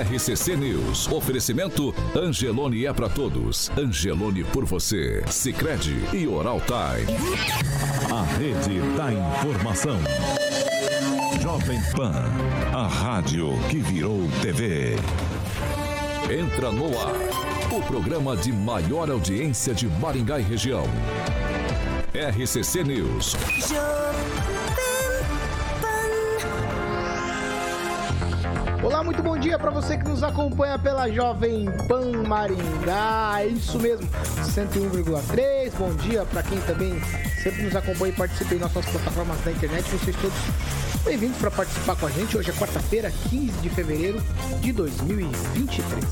RCC News. Oferecimento Angelone é para todos. Angelone por você. Sicredi e Oral Time. A rede da informação. Jovem Pan, a rádio que virou TV. Entra no ar. O programa de maior audiência de Maringá e região. RCC News. Olá, muito bom dia para você que nos acompanha pela Jovem Pan Maringá. É isso mesmo, 101,3. Bom dia para quem também sempre nos acompanha e participa em nossas plataformas da internet. Vocês todos bem-vindos para participar com a gente. Hoje é quarta-feira, 15 de fevereiro de 2023.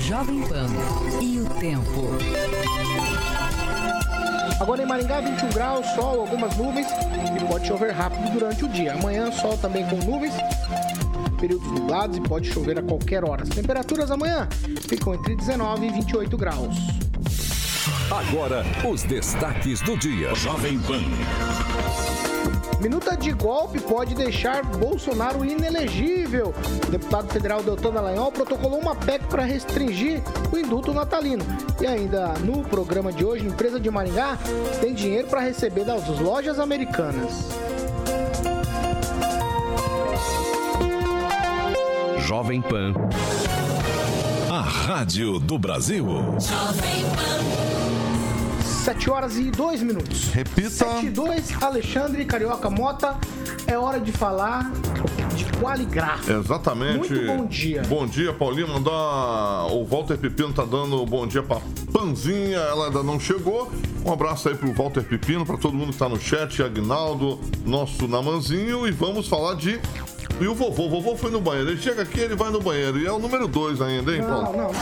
Jovem Pan e o tempo. Agora em Maringá, 21 graus, sol, algumas nuvens e pode chover rápido durante o dia. Amanhã, sol também com nuvens, períodos nublados e pode chover a qualquer hora. As temperaturas amanhã ficam entre 19 e 28 graus. Agora, os destaques do dia. Jovem Pan. Minuta de golpe pode deixar Bolsonaro inelegível. O deputado federal Deltan Dallagnol protocolou uma PEC para restringir o indulto natalino. E ainda no programa de hoje, a empresa de Maringá tem dinheiro para receber das lojas americanas. Jovem Pan. A Rádio do Brasil. Jovem Pan. 7 horas e 2 minutos. Repita. 7 e 2, Alexandre Carioca Mota. É hora de falar de Qualigraf. Exatamente. Muito bom dia. Bom dia, Paulinho. Mandar. O Walter Pepino tá dando bom dia pra Panzinha, ela ainda não chegou. Um abraço aí pro Walter Pepino, pra todo mundo que tá no chat, Agnaldo, nosso Namanzinho. E vamos falar de e o vovô, o vovô foi no banheiro. Ele chega aqui, ele vai no banheiro. E é o número 2 ainda, hein, Paulo? Não, não.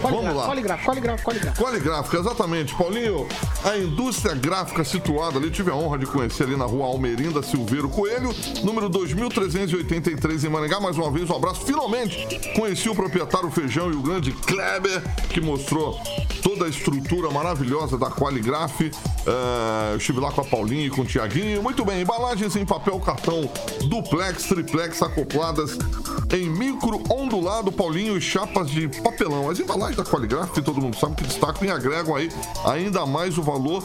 Vamos lá. Qualigraf, qualigraf, qualigraf. Qualigráfica, exatamente. Paulinho, a indústria gráfica situada ali, tive a honra de conhecer ali na rua Almerinda Silveiro Coelho, número 2383 em Maringá. Mais uma vez, um abraço. Finalmente conheci o proprietário Feijão e o grande Kleber, que mostrou toda a estrutura maravilhosa da Qualigraf. É, eu estive lá com a Paulinha e com o Tiaguinho. Muito bem, embalagens em papel cartão duplex, triplex acopladas em micro ondulado, Paulinho, e chapas de papelão. As embalagens da Qualigraf, todo mundo sabe que destacam e agregam aí ainda mais o valor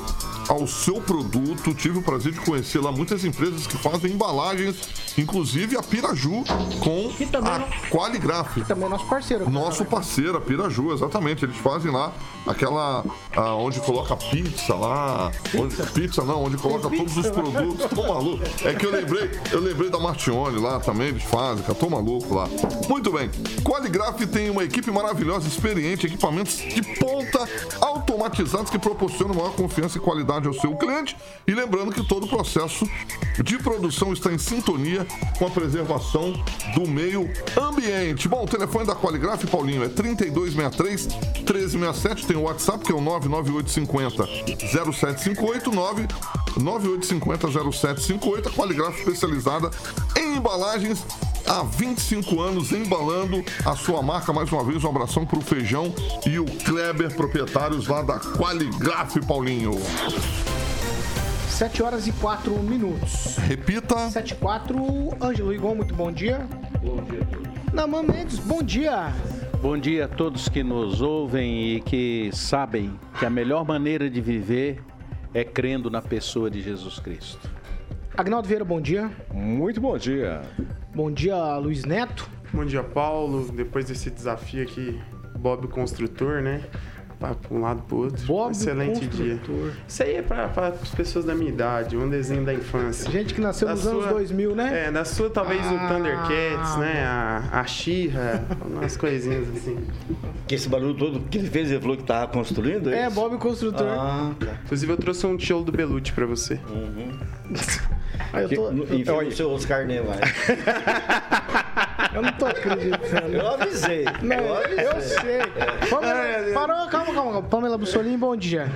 ao seu produto. Tive o prazer de conhecer lá muitas empresas que fazem embalagens, inclusive a Piraju com Que a Qualigraf. Também é nosso parceiro. Nosso parceiro, a Piraju, exatamente. Eles fazem lá aquela. Ah, onde coloca pizza lá. Onde, pizza não, onde coloca todos os produtos. Tô maluco. É que eu lembrei, eu lembrei da Martione lá também, eles fazem, cara. Tô maluco lá. Muito bem. Qualigraf tem uma equipe maravilhosa, experiente, equipamentos de ponta, automatizados que proporcionam maior confiança e qualidade ao seu cliente. E lembrando que todo o processo de produção está em sintonia com a preservação do meio ambiente. Bom, o telefone da Qualigraf, Paulinho, é 3263 1367. Tem o WhatsApp, que é o 99850 0758 99850 0758. A Qualigraf especializada em embalagens há 25 anos embalando a sua marca. Mais uma vez, um abração para o Feijão e o Kleber, proprietários lá da Qualigraf, Paulinho. 7 horas e 4 minutos. Repita. 7 e 4, Ângelo Rigon, muito bom dia. Bom dia. Naman Mendes, bom dia. Bom dia a todos que nos ouvem e que sabem que a melhor maneira de viver é crendo na pessoa de Jesus Cristo. Agnaldo Vieira, bom dia. Muito bom dia. Bom dia, Luiz Neto. Bom dia, Paulo. Depois desse desafio aqui, Bob Construtor, né? Para um lado pro outro. Bob Excelente dia. Isso aí é para as pessoas da minha idade, um desenho da infância. Gente que nasceu Da nos anos sua- 2000, né? É, da sua talvez Ah, o Thundercats, né? A, a She-Ra, umas coisinhas assim. Que esse barulho todo que ele fez, ele falou que tava construindo? É, isso? Bob Construtor. Ah, tá. Inclusive eu trouxe um tijolo do Belucci para você. Aí eu, tô, Enfim, o seu Oscar Niemeyer. eu não tô acreditando. Eu avisei. Não, eu avisei. eu sei. Pamela, parou, calma, calma, calma. Pamela Bussolini, bom dia.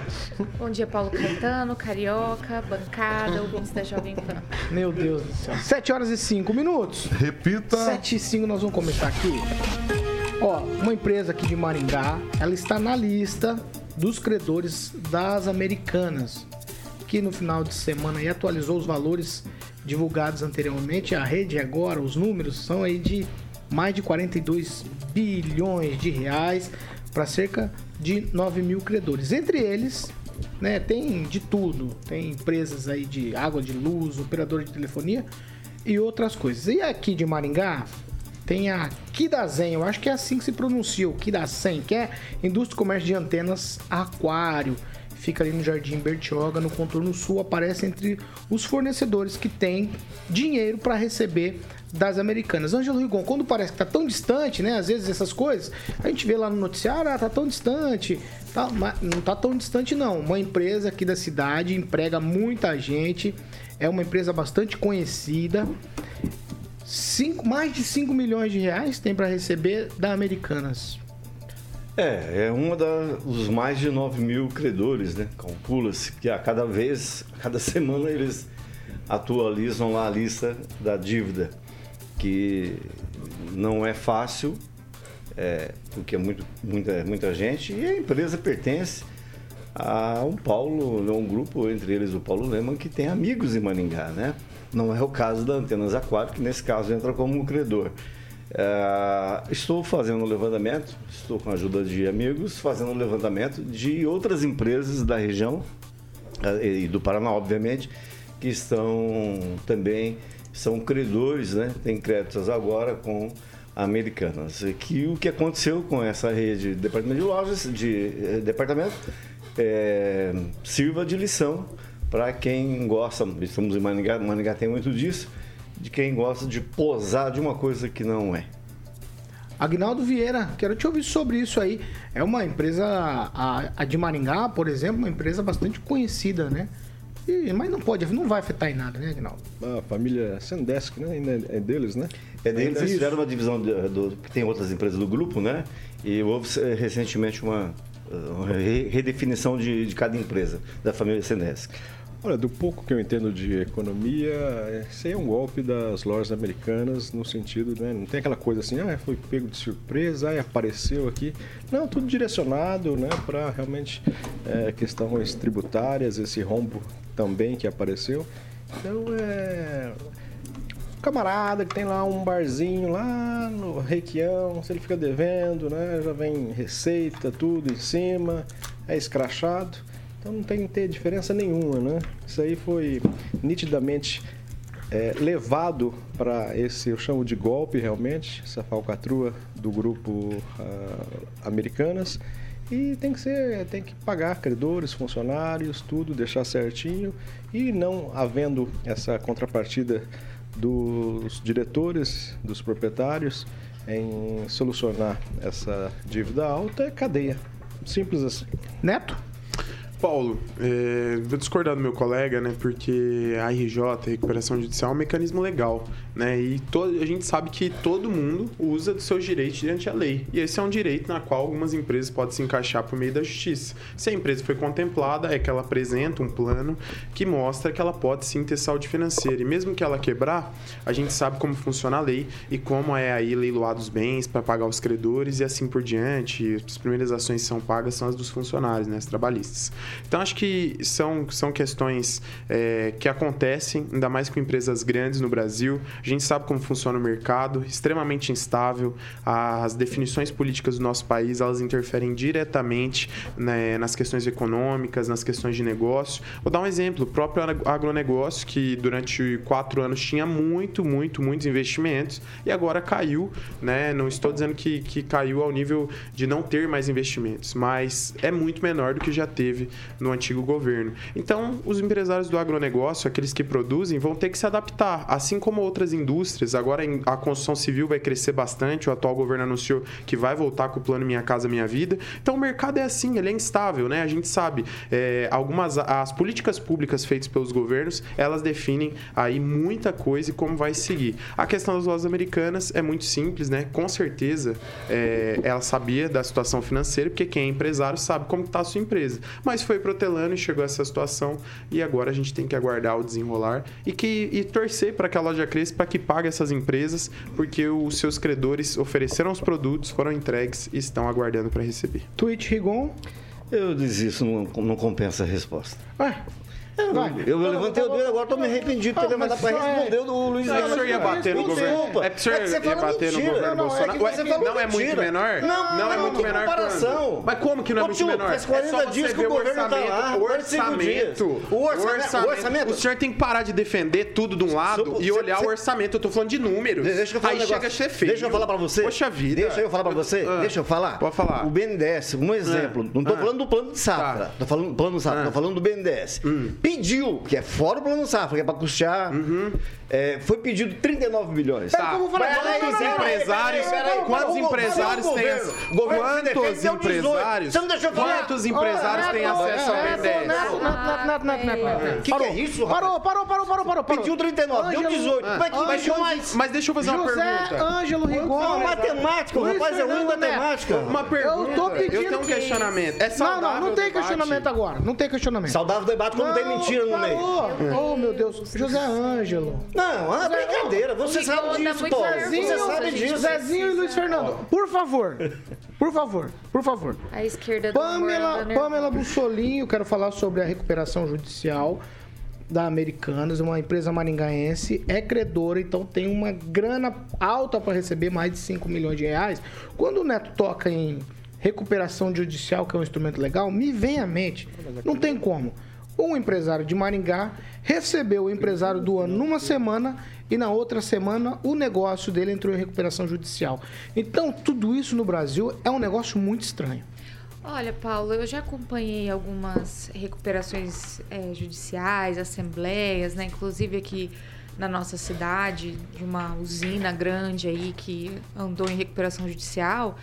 Bom dia, Paulo Caetano, Carioca, bancada, ouvintes da Jovem Pan. Meu Deus do céu. 7 horas e 5 minutos. Repita. 7 e 5 nós vamos começar aqui. Ó, uma empresa aqui de Maringá, ela está na lista dos credores das americanas, que no final de semana aí atualizou os valores divulgados anteriormente. A rede agora, os números são aí de mais de 42 bilhões de reais para cerca de 9 mil credores. Entre eles, né, tem de tudo. Tem empresas aí de água, de luz, operador de telefonia e outras coisas. E aqui de Maringá, tem a Kidazen, eu acho que é assim que se pronuncia, o Kidazen, que é Indústria e Comércio de Antenas Aquário. Fica ali no Jardim Bertioga, no contorno sul, aparece entre os fornecedores que têm dinheiro para receber das americanas. Ângelo Rigon, quando parece que tá tão distante, né? Às vezes essas coisas, a gente vê lá no noticiário, ah, tá tão distante. Tá, não tá tão distante, não. Uma empresa aqui da cidade emprega muita gente, é uma empresa bastante conhecida. Cinco, mais de 5 milhões de reais tem para receber da Americanas. É, é uma dos mais de 9 mil credores, né? Calcula-se que a cada vez, a cada semana eles atualizam lá a lista da dívida, que não é fácil, é, porque é muito, muita, muita gente, e a empresa pertence a um Paulo, um grupo, entre eles o Paulo Leman, que tem amigos em Maningá, né? Não é o caso da Antenas Aquário, que nesse caso entra como credor. Uh, estou fazendo um levantamento, estou com a ajuda de amigos, fazendo um levantamento de outras empresas da região uh, e do Paraná, obviamente, que estão também, são credores, né? Tem créditos agora com americanas. Que o que aconteceu com essa rede de departamento de lojas, de eh, departamento, é, sirva de lição para quem gosta, estamos em Maningá, Maningá tem muito disso, de quem gosta de posar de uma coisa que não é. Agnaldo Vieira, quero te ouvir sobre isso aí. É uma empresa, a, a de Maringá, por exemplo, uma empresa bastante conhecida, né? E, mas não pode, não vai afetar em nada, né, Agnaldo? A família Sendesk, né? É deles, né? É deles, eles fizeram uma divisão do, do, que tem outras empresas do grupo, né? E houve eh, recentemente uma, uma redefinição de, de cada empresa da família Sendesk. Olha, do pouco que eu entendo de economia, isso aí é um golpe das lojas americanas no sentido, né? Não tem aquela coisa assim, ah, foi pego de surpresa, ah, apareceu aqui. Não, tudo direcionado, né, para realmente é, questões tributárias, esse rombo também que apareceu. Então é camarada que tem lá um barzinho lá no Requião, se ele fica devendo, né, já vem receita, tudo em cima, é escrachado. Então não tem ter diferença nenhuma, né? Isso aí foi nitidamente é, levado para esse, eu chamo de golpe realmente, essa falcatrua do grupo uh, Americanas. E tem que ser, tem que pagar credores, funcionários, tudo, deixar certinho. E não havendo essa contrapartida dos diretores, dos proprietários, em solucionar essa dívida alta, é cadeia. Simples assim. Neto? Paulo, é, vou discordar do meu colega, né? Porque a RJ, recuperação judicial, é um mecanismo legal, né? E todo, a gente sabe que todo mundo usa dos seus direitos diante da lei. E esse é um direito na qual algumas empresas podem se encaixar por meio da justiça. Se a empresa foi contemplada, é que ela apresenta um plano que mostra que ela pode sim ter saúde financeira. E mesmo que ela quebrar, a gente sabe como funciona a lei e como é aí leiloado os bens para pagar os credores e assim por diante. As primeiras ações que são pagas são as dos funcionários, né? As trabalhistas. Então, acho que são, são questões é, que acontecem, ainda mais com empresas grandes no Brasil. A gente sabe como funciona o mercado, extremamente instável. As definições políticas do nosso país, elas interferem diretamente né, nas questões econômicas, nas questões de negócio. Vou dar um exemplo. O próprio agronegócio, que durante quatro anos tinha muito, muito, muitos investimentos e agora caiu. Né? Não estou dizendo que, que caiu ao nível de não ter mais investimentos, mas é muito menor do que já teve no antigo governo. Então, os empresários do agronegócio, aqueles que produzem, vão ter que se adaptar, assim como outras indústrias. Agora, a construção civil vai crescer bastante, o atual governo anunciou que vai voltar com o plano Minha Casa Minha Vida. Então, o mercado é assim, ele é instável, né? A gente sabe, é, algumas as políticas públicas feitas pelos governos, elas definem aí muita coisa e como vai seguir. A questão das lojas americanas é muito simples, né? Com certeza, é, ela sabia da situação financeira, porque quem é empresário sabe como está a sua empresa. Mas foi protelando e chegou a essa situação e agora a gente tem que aguardar o desenrolar e que e torcer para que a loja cresça para que pague essas empresas, porque os seus credores ofereceram os produtos, foram entregues e estão aguardando para receber. Twitch Rigon. Eu desisto, não, não compensa a resposta. Vai. Eu levantei o dedo, agora tô me arrependido porque Ah, mas pra só é- responder o do Luiz Não, é que o senhor ia bater no governo. Desculpa. É que o senhor você ia bater no mentira. governo Não, é que Bolsonaro. Ué, falou não é muito menor? Não, não é não, muito que menor comparação. quando? Mas como que não é muito menor? faz 40 é só você dias que o governo tá orçamento, lá, o 45 dias. orçamento, O orçamento- o O senhor tem que parar de defender tudo de um lado e olhar o orçamento. Eu tô falando de números. Deixa eu falar Aí chega feio. Deixa eu falar pra você. Poxa vida. Deixa eu falar pra você. Ah. Deixa eu falar. Pode falar. O BNDES, um exemplo. Não tô Ah. falando do plano de safra. Tá. Tô falando do plano de safra. Ah. Tô falando do BNDES. Hum. Pediu, que é fora o plano safra, que é pra custear. Uhum. é, foi pedido 39 bilhões. Pera que eu vou falar. Quantos empresários, peraí, peraí, quantos peraí, empresários o têm o quantos até o 18. empresários, Você não deixou eu falar? quantos empresários têm acesso ao BNDES? Neto, Neto. Que é isso, Parou, parou, parou, parou, parou. Pediu 39, deu Ângelo- 18. Como é que vai Mas, mais? mas deixa eu fazer uma José pergunta. Ângelo Rigon. Não, matemática, o rapaz é ruim em Fernando Neto. matemática. Uma pergunta. Eu tô pedindo tenho um que- questionamento. É Não, saudável não, não o tem questionamento agora. Não tem questionamento. Saudável debate quando tem mentira no meio. Parou. Oh, meu Deus. José Ângelo. Não, é brincadeira. Você O sabe tá disso, nervoso, Você sabe disso. Zezinho e Luiz Fernando. Por favor. Por favor. Por favor. A esquerda do Pamela, nervosa. Pamela Bussolini, eu quero falar sobre a recuperação judicial da Americanas, uma empresa maringaense, é credora, então tem uma grana alta para receber, mais de 5 milhões de reais. Quando o Neto toca em recuperação judicial, que é um instrumento legal, me vem à mente, não tem como. Um empresário de Maringá recebeu o empresário do ano numa semana e na outra semana o negócio dele entrou em recuperação judicial. Então, tudo isso no Brasil é um negócio muito estranho. Olha, Paulo, eu já acompanhei algumas recuperações eh, judiciais, assembleias, né? Inclusive aqui na nossa cidade, de uma usina grande aí que andou em recuperação judicial.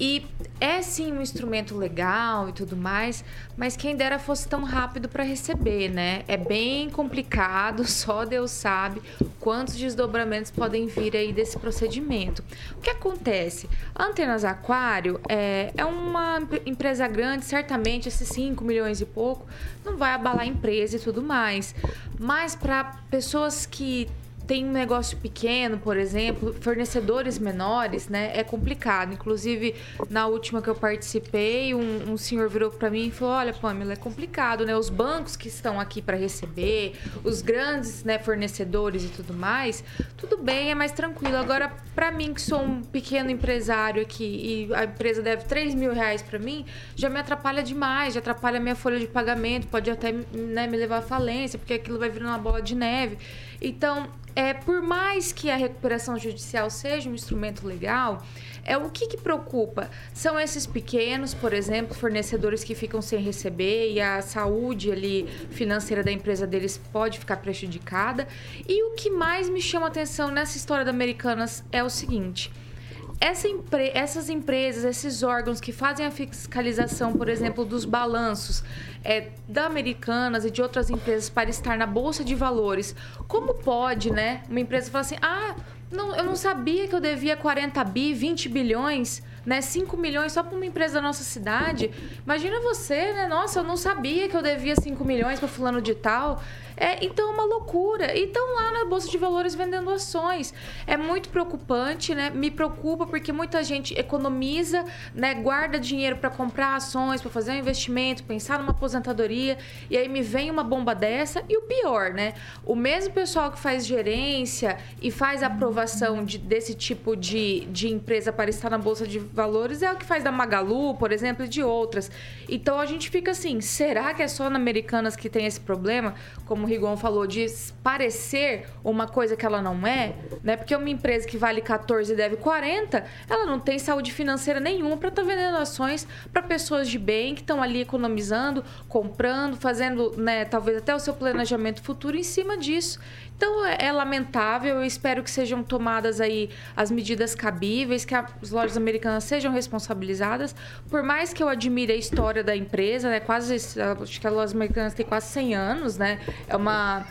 E é sim um instrumento legal e tudo mais, mas quem dera fosse tão rápido para receber, né? É bem complicado, só Deus sabe quantos desdobramentos podem vir aí desse procedimento. O que acontece? Antenas Aquário é, é uma empre- empresa grande, certamente esses 5 milhões e pouco não vai abalar a empresa e tudo mais. Mas para pessoas que tem um negócio pequeno, por exemplo, fornecedores menores, né? É complicado. Inclusive, na última que eu participei, um, um senhor virou para mim e falou: Olha, Pamela, é complicado, né? Os bancos que estão aqui para receber, os grandes né, fornecedores e tudo mais, tudo bem, é mais tranquilo. Agora, para mim, que sou um pequeno empresário aqui e a empresa deve 3 mil reais para mim, já me atrapalha demais, já atrapalha a minha folha de pagamento, pode até né, me levar à falência, porque aquilo vai virando uma bola de neve. Então, é, por mais que a recuperação judicial seja um instrumento legal, é o que, que preocupa? São esses pequenos, por exemplo, fornecedores que ficam sem receber e a saúde ali financeira da empresa deles pode ficar prejudicada. E o que mais me chama atenção nessa história da Americanas é o seguinte. Essa empre- essas empresas, esses órgãos que fazem a fiscalização, por exemplo, dos balanços é, da Americanas e de outras empresas para estar na Bolsa de Valores, como pode, né? Uma empresa falar assim, ah, não, eu não sabia que eu devia 40 bi, 20 bilhões, né? 5 milhões só para uma empresa da nossa cidade. Imagina você, né? Nossa, eu não sabia que eu devia 5 milhões para fulano de tal. É, então é uma loucura. E estão lá na Bolsa de Valores vendendo ações. É muito preocupante, né? Me preocupa porque muita gente economiza, né? Guarda dinheiro para comprar ações, para fazer um investimento, pensar numa aposentadoria. E aí me vem uma bomba dessa. E o pior, né? O mesmo pessoal que faz gerência e faz aprovação de, desse tipo de, de empresa para estar na Bolsa de Valores é o que faz da Magalu, por exemplo, e de outras. Então a gente fica assim, será que é só na Americanas que tem esse problema? Como Rigon falou, de parecer uma coisa que ela não é, né? Porque uma empresa que vale 14 e deve 40, ela não tem saúde financeira nenhuma para estar vendendo ações para pessoas de bem que estão ali economizando, comprando, fazendo, né, talvez até o seu planejamento futuro em cima disso. Então é, é lamentável, eu espero que sejam tomadas aí as medidas cabíveis, que as lojas americanas sejam responsabilizadas. Por mais que eu admire a história da empresa, né? Quase, acho que as lojas americanas têm quase 100 anos, né? É uma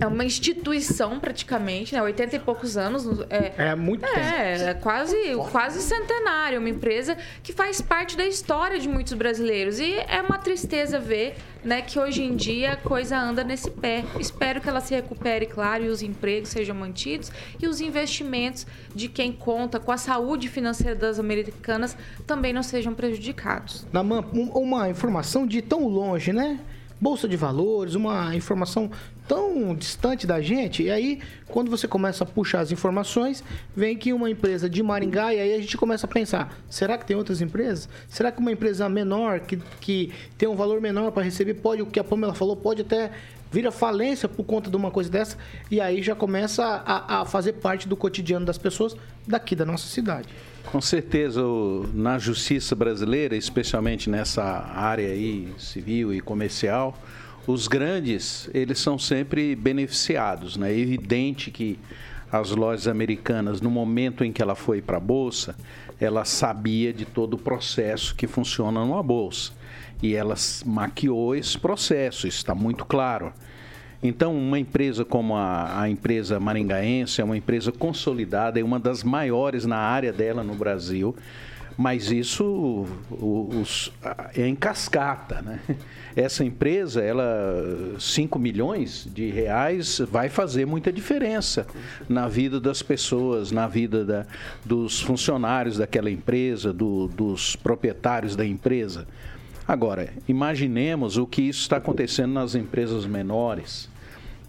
é uma instituição praticamente, né? 80 e poucos anos. É, É muito tempo. é, é quase, quase centenário. Uma empresa que faz parte da história de muitos brasileiros. E é uma tristeza ver né, que hoje em dia a coisa anda nesse pé. Espero que ela se recupere, claro, e os empregos sejam mantidos e os investimentos de quem conta com a saúde financeira das americanas também não sejam prejudicados. Naman, um- uma informação de tão longe, né? Bolsa de valores, uma informação tão distante da gente. E aí, quando você começa a puxar as informações, vem que uma empresa de Maringá, e aí a gente começa a pensar: será que tem outras empresas? Será que uma empresa menor, que, que tem um valor menor para receber, pode, o que a Pamela falou, pode até vir a falência por conta de uma coisa dessa? E aí já começa a, a fazer parte do cotidiano das pessoas daqui da nossa cidade. Com certeza, na justiça brasileira, especialmente nessa área aí civil e comercial, os grandes, eles são sempre beneficiados, né? É evidente que as lojas americanas, no momento em que ela foi para a bolsa, ela sabia de todo o processo que funciona numa bolsa. E ela maquiou esse processo, isso está muito claro. Então, uma empresa como a, a empresa maringaense é uma empresa consolidada, é uma das maiores na área dela no Brasil, mas isso os- é em cascata, né? Essa empresa, ela 5 milhões de reais vai fazer muita diferença na vida das pessoas, na vida da- dos funcionários daquela empresa, do- dos proprietários da empresa. Agora, imaginemos o que isso está acontecendo nas empresas menores,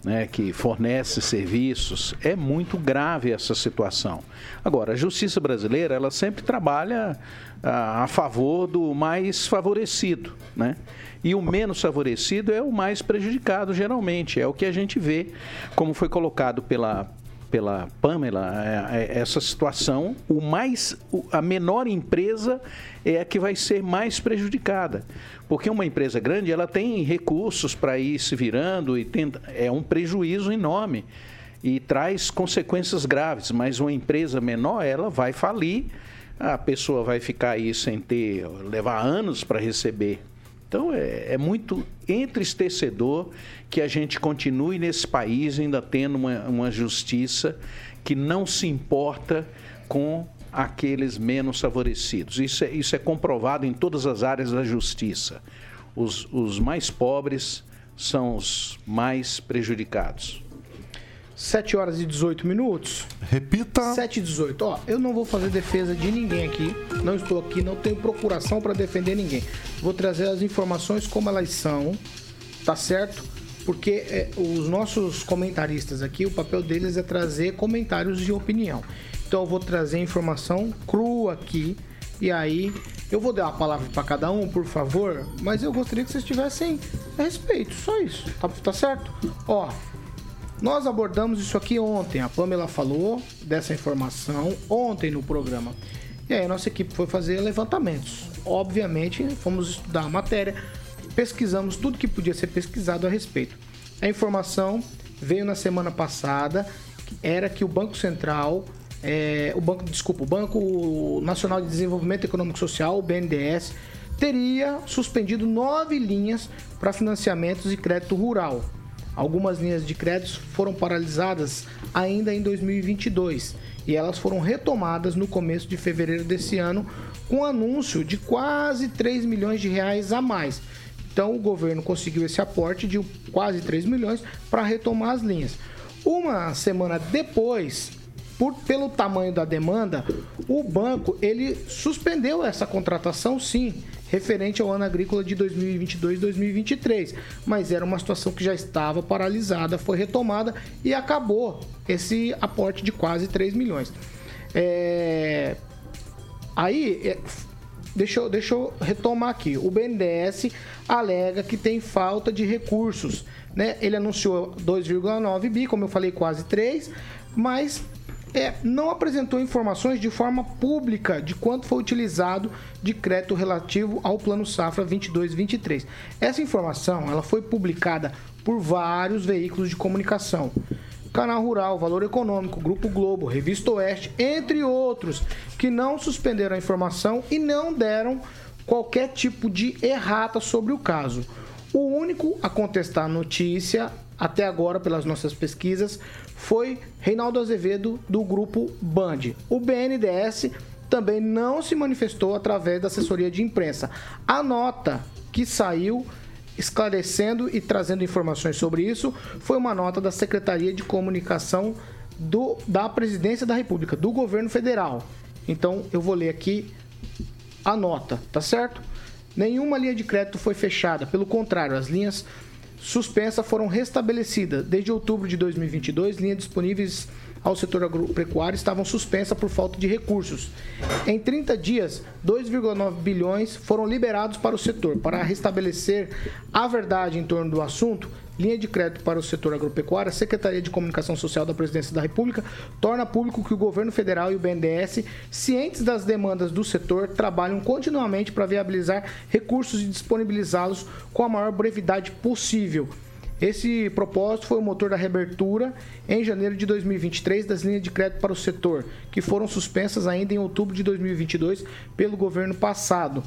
né, que fornecem serviços. É muito grave essa situação. Agora, a justiça brasileira, ela sempre trabalha ah, a favor do mais favorecido, né? E o menos favorecido é o mais prejudicado, geralmente. É o que a gente vê, como foi colocado pela pela Pamela, é- é- essa situação, o mais, a menor empresa é a que vai ser mais prejudicada. Porque uma empresa grande, ela tem recursos para ir se virando e é um prejuízo enorme e traz consequências graves, mas uma empresa menor, ela vai falir, a pessoa vai ficar aí sem ter, levar anos para receber. Então é, é muito entristecedor que a gente continue nesse país ainda tendo uma, uma justiça que não se importa com aqueles menos favorecidos. Isso é, isso é comprovado em todas as áreas da justiça. Os, os mais pobres são os mais prejudicados. 7 horas e 18 minutos. Repita. 7 e 18. Ó, eu não vou fazer defesa de ninguém aqui. Não estou aqui, não tenho procuração para defender ninguém. Vou trazer as informações como elas são, tá certo? Porque é, os nossos comentaristas aqui, o papel deles é trazer comentários de opinião. Então eu vou trazer informação crua aqui. E aí, eu vou dar a palavra para cada um, por favor. Mas eu gostaria que vocês tivessem respeito, só isso. Tá, tá certo? Ó, nós abordamos isso aqui ontem. A Pamela falou dessa informação ontem no programa. E aí a nossa equipe foi fazer levantamentos. Obviamente, fomos estudar a matéria, pesquisamos tudo que podia ser pesquisado a respeito. A informação veio na semana passada, era que o Banco Central, é, o Banco, desculpa, o Banco Nacional de Desenvolvimento Econômico Social, o BNDES, teria suspendido nove linhas para financiamentos e crédito rural. Algumas linhas de créditos foram paralisadas ainda em 2022 e elas foram retomadas no começo de fevereiro desse ano com anúncio de quase 3 milhões de reais a mais. Então o governo conseguiu esse aporte de quase 3 milhões para retomar as linhas. Uma semana depois, por, pelo tamanho da demanda, o banco ele suspendeu essa contratação sim, referente ao ano agrícola de 2022-2023, mas era uma situação que já estava paralisada, foi retomada e acabou esse aporte de quase 3 milhões. É, Aí, é, deixa eu, deixa eu retomar aqui. O BNDES alega que tem falta de recursos. Né? Ele anunciou 2,9 bi, como eu falei, quase 3, mas é, não apresentou informações de forma pública de quanto foi utilizado de crédito relativo ao Plano Safra 22-23. Essa informação ela foi publicada por vários veículos de comunicação. Canal Rural, Valor Econômico, Grupo Globo, Revista Oeste, entre outros, que não suspenderam a informação e não deram qualquer tipo de errata sobre o caso. O único a contestar a notícia, até agora, pelas nossas pesquisas, foi Reinaldo Azevedo, do Grupo Band. O BNDES também não se manifestou através da assessoria de imprensa. A nota que saiu esclarecendo e trazendo informações sobre isso foi uma nota da Secretaria de Comunicação do, da Presidência da República, do Governo Federal. Então eu vou ler aqui a nota, tá certo? Nenhuma linha de crédito foi fechada, pelo contrário, as linhas suspensas foram restabelecidas. Desde outubro de 2022, linhas disponíveis ao setor agropecuário estavam suspensas por falta de recursos. Em 30 dias, 2,9 bilhões foram liberados para o setor. Para restabelecer a verdade em torno do assunto, linha de crédito para o setor agropecuário, a Secretaria de Comunicação Social da Presidência da República torna público que o governo federal e o BNDES, cientes das demandas do setor, trabalham continuamente para viabilizar recursos e disponibilizá-los com a maior brevidade possível. Esse propósito foi o motor da reabertura em janeiro de 2023 das linhas de crédito para o setor, que foram suspensas ainda em outubro de 2022 pelo governo passado.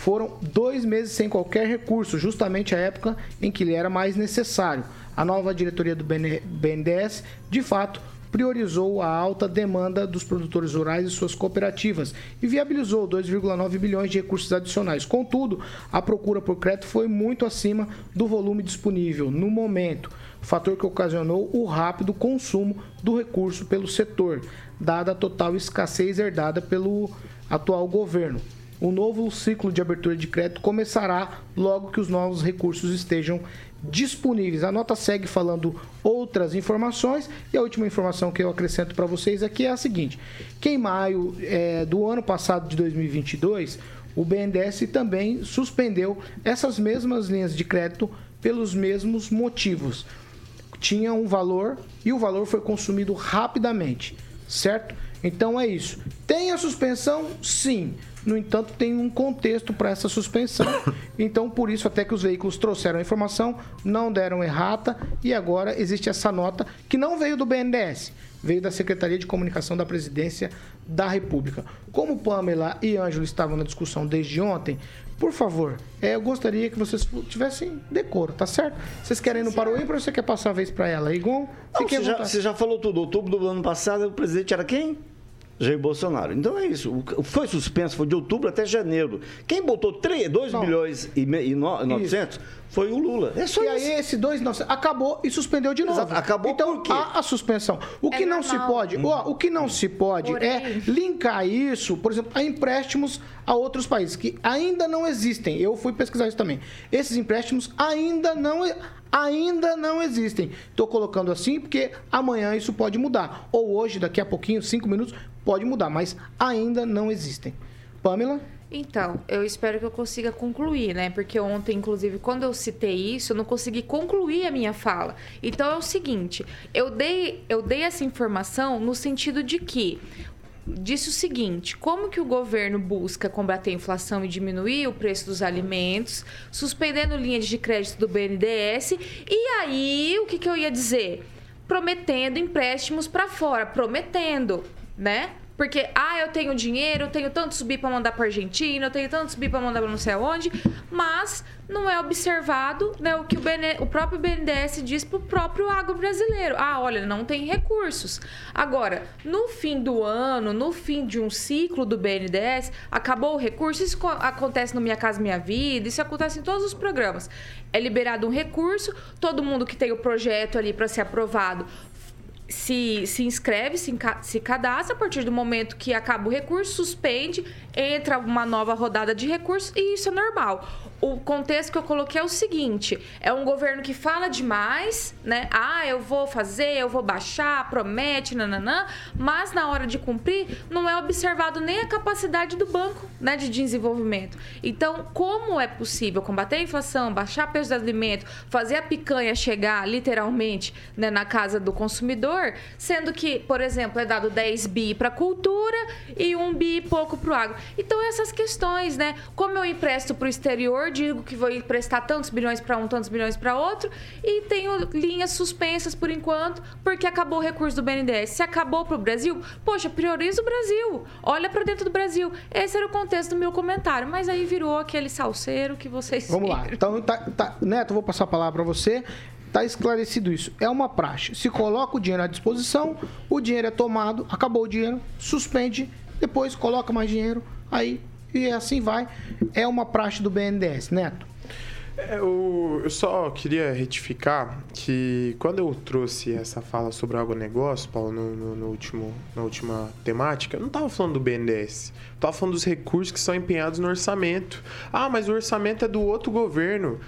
Foram dois meses sem qualquer recurso, justamente a época em que ele era mais necessário. A nova diretoria do BNDES, de fato, priorizou a alta demanda dos produtores rurais e suas cooperativas e viabilizou 2,9 bilhões de recursos adicionais. Contudo, a procura por crédito foi muito acima do volume disponível no momento, fator que ocasionou o rápido consumo do recurso pelo setor, dada a total escassez herdada pelo atual governo. O novo ciclo de abertura de crédito começará logo que os novos recursos estejam disponíveis. A nota segue falando outras informações e a última informação que eu acrescento para vocês aqui é a seguinte: que em maio é, do ano passado de 2022, o BNDES também suspendeu essas mesmas linhas de crédito pelos mesmos motivos. Tinha um valor e o valor foi consumido rapidamente, certo? Então é isso. Tem a suspensão? Sim. No entanto, tem um contexto para essa suspensão. Então, por isso, até que os veículos trouxeram a informação, não deram errata e agora existe essa nota que não veio do BNDES, veio da Secretaria de Comunicação da Presidência da República. Como Pamela e Ângelo estavam na discussão desde ontem, por favor, é, eu gostaria que vocês tivessem decoro, tá certo? Vocês querem ir no ímpar ou você quer passar a vez para ela? Igual, Não, você, já, você já falou tudo. Outubro do ano passado, o presidente era quem? Jair Bolsonaro. Então é isso. Foi suspenso, foi de outubro até janeiro. Quem botou 3, 2 Não. milhões e, e 900 foi o Lula. É só e isso. aí esse 2 acabou e suspendeu de novo. Exato. Acabou então há a suspensão. O é que normal. não se pode, ó, o que não se pode Porém. é linkar isso, por exemplo, a empréstimos a outros países que ainda não existem. Eu fui pesquisar isso também. Esses empréstimos ainda não ainda não existem. Estou colocando assim porque amanhã isso pode mudar. Ou hoje, daqui a pouquinho, cinco minutos, pode mudar, mas ainda não existem. Pamela? Então, eu espero que eu consiga concluir, né? Porque ontem, inclusive, quando eu citei isso, eu não consegui concluir a minha fala. Então é o seguinte, eu dei, eu dei essa informação no sentido de que disse o seguinte: como que o governo busca combater a inflação e diminuir o preço dos alimentos, suspendendo linhas de crédito do BNDES, e aí o que, que eu ia dizer? Prometendo empréstimos para fora, prometendo, né? Porque, ah, eu tenho dinheiro, eu tenho tanto subir para mandar para Argentina, eu tenho tanto subir para mandar para não sei aonde, mas não é observado né, o que o, BN, o próprio BNDES diz para o próprio agro brasileiro. Ah, olha, não tem recursos. Agora, no fim do ano, no fim de um ciclo do BNDES, acabou o recurso. Isso acontece no Minha Casa Minha Vida, isso acontece em todos os programas. É liberado um recurso, todo mundo que tem o projeto ali para ser aprovado se, se inscreve, se, se cadastra, a partir do momento que acaba o recurso, suspende, entra uma nova rodada de recursos e isso é normal. O contexto que eu coloquei é o seguinte: é um governo que fala demais, né? Ah, eu vou fazer, eu vou baixar, promete, nananã, mas na hora de cumprir, não é observado nem a capacidade do banco né, de desenvolvimento. Então, como é possível combater a inflação, baixar o preço do alimento, fazer a picanha chegar literalmente né, na casa do consumidor, sendo que, por exemplo, é dado 10 bi para cultura e 1 bi pouco para o agro? Então, essas questões, né? Como eu empresto para o exterior, digo que vou emprestar tantos bilhões para um, tantos bilhões para outro, e tenho linhas suspensas por enquanto, porque acabou o recurso do BNDES. Se acabou para o Brasil, poxa, prioriza o Brasil. Olha para dentro do Brasil. Esse era o contexto do meu comentário, mas aí virou aquele salseiro que vocês. Vamos lá. Então, tá, tá, Neto, vou passar a palavra para você. Está esclarecido isso. É uma praxe. Se coloca o dinheiro à disposição, o dinheiro é tomado, acabou o dinheiro, suspende depois coloca mais dinheiro, aí e assim vai. É uma praxe do BNDES, Neto. É, eu, só queria retificar que quando eu trouxe essa fala sobre o agronegócio, Paulo, no, no, no último, na última temática, eu não estava falando do BNDES. Eu estava falando dos recursos que são empenhados no orçamento. Ah, mas o orçamento é do outro governo.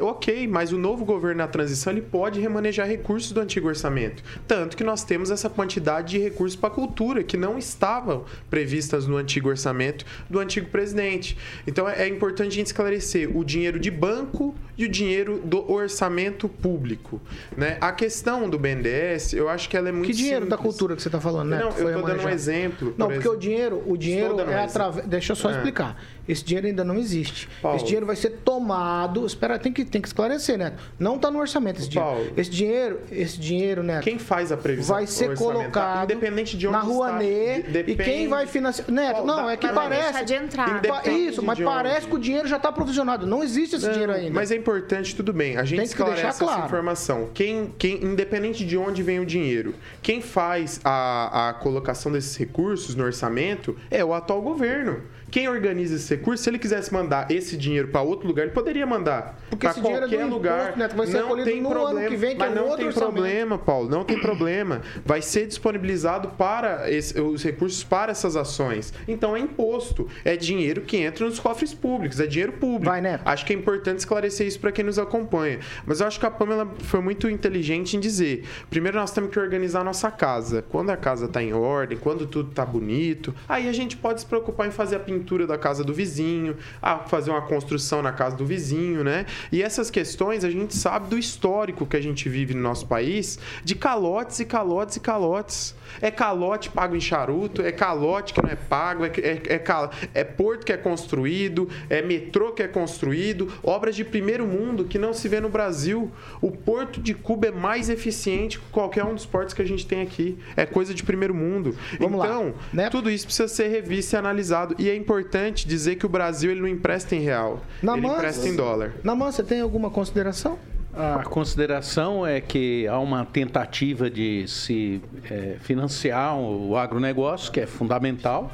Ok, mas o novo governo na transição ele pode remanejar recursos do antigo orçamento. Tanto que nós temos essa quantidade de recursos para a cultura que não estavam previstas no antigo orçamento do antigo presidente. Então é, é importante a gente esclarecer o dinheiro de banco e o dinheiro do orçamento público. Né? A questão do BNDES, eu acho que ela é muito Que dinheiro simples. da cultura que você está falando, né? Não, eu estou dando um exemplo. Não, por porque o exemplo. dinheiro, o dinheiro dando um é através. Deixa eu só É. explicar. Esse dinheiro ainda não existe. Paulo. Esse dinheiro vai ser tomado. Espera, tem que, tem que esclarecer, né? Não está no orçamento esse dinheiro. Esse dinheiro, esse dinheiro, né? Quem faz a previsão vai ser colocado independente de onde na rua está, Nê de- e quem depende- vai financiar. Neto, Paulo, não, da- é que deixar parece. de entrar. Pa- Isso, mas de parece onde. que o dinheiro já está provisionado. Não existe esse dinheiro ainda. Mas é importante, tudo bem. A gente Tem que deixar esclarece essa claro. informação. Quem, quem, independente de onde vem o dinheiro, quem faz a, a colocação desses recursos no orçamento é o atual governo. Quem organiza esse recurso, se ele quisesse mandar esse dinheiro para outro lugar, ele poderia mandar Porque para é qualquer imposto, lugar. Neto, vai ser não tem no ano problema, que vem, que mas é um não tem orçamento. problema, Paulo, não tem problema. Vai ser disponibilizado para esse- os recursos para essas ações. Então é imposto, é dinheiro que entra nos cofres públicos, é dinheiro público. Vai, Neto. Acho que é importante esclarecer isso para quem nos acompanha. Mas eu acho que a Pamela foi muito inteligente em dizer: primeiro nós temos que organizar a nossa casa. Quando a casa está em ordem, quando tudo está bonito, aí a gente pode se preocupar em fazer a pintura da casa do vizinho, a fazer uma construção na casa do vizinho, né? E essas questões a gente sabe do histórico que a gente vive no nosso país de calotes e calotes e calotes. É calote pago em charuto, é calote que não é pago, é, é, é, cal- é porto que é construído, é metrô que é construído, obras de primeiro mundo que não se vê no Brasil. O porto de Cuba é mais eficiente que qualquer um dos portos que a gente tem aqui. É coisa de primeiro mundo. Vamos lá. então, Neto? tudo isso precisa ser revisto e analisado. E é importante dizer que o Brasil ele não empresta em real, Na ele mão- empresta em dólar. Naman, você tem alguma consideração? A consideração é que há uma tentativa de se eh, financiar o agronegócio, que é fundamental.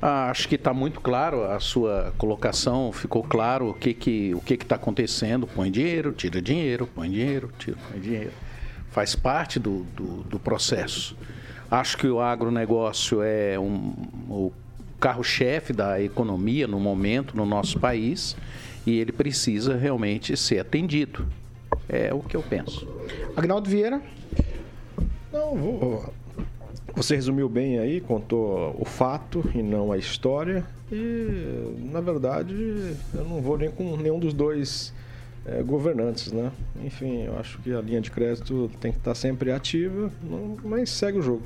Ah, acho que está muito claro a sua colocação, ficou claro o que que o que está acontecendo. Põe dinheiro, tira dinheiro, põe dinheiro, tira põe dinheiro. Faz parte do, do, do processo. Acho que o agronegócio é um, o carro-chefe da economia no momento no nosso país e ele precisa realmente ser atendido. É o que eu penso. Agnaldo Vieira? Não, vou. Você resumiu bem aí, contou o fato e não a história. E, na verdade, eu não vou nem com nenhum dos dois eh, governantes, né? Enfim, eu acho que a linha de crédito tem que estar sempre ativa, mas segue o jogo.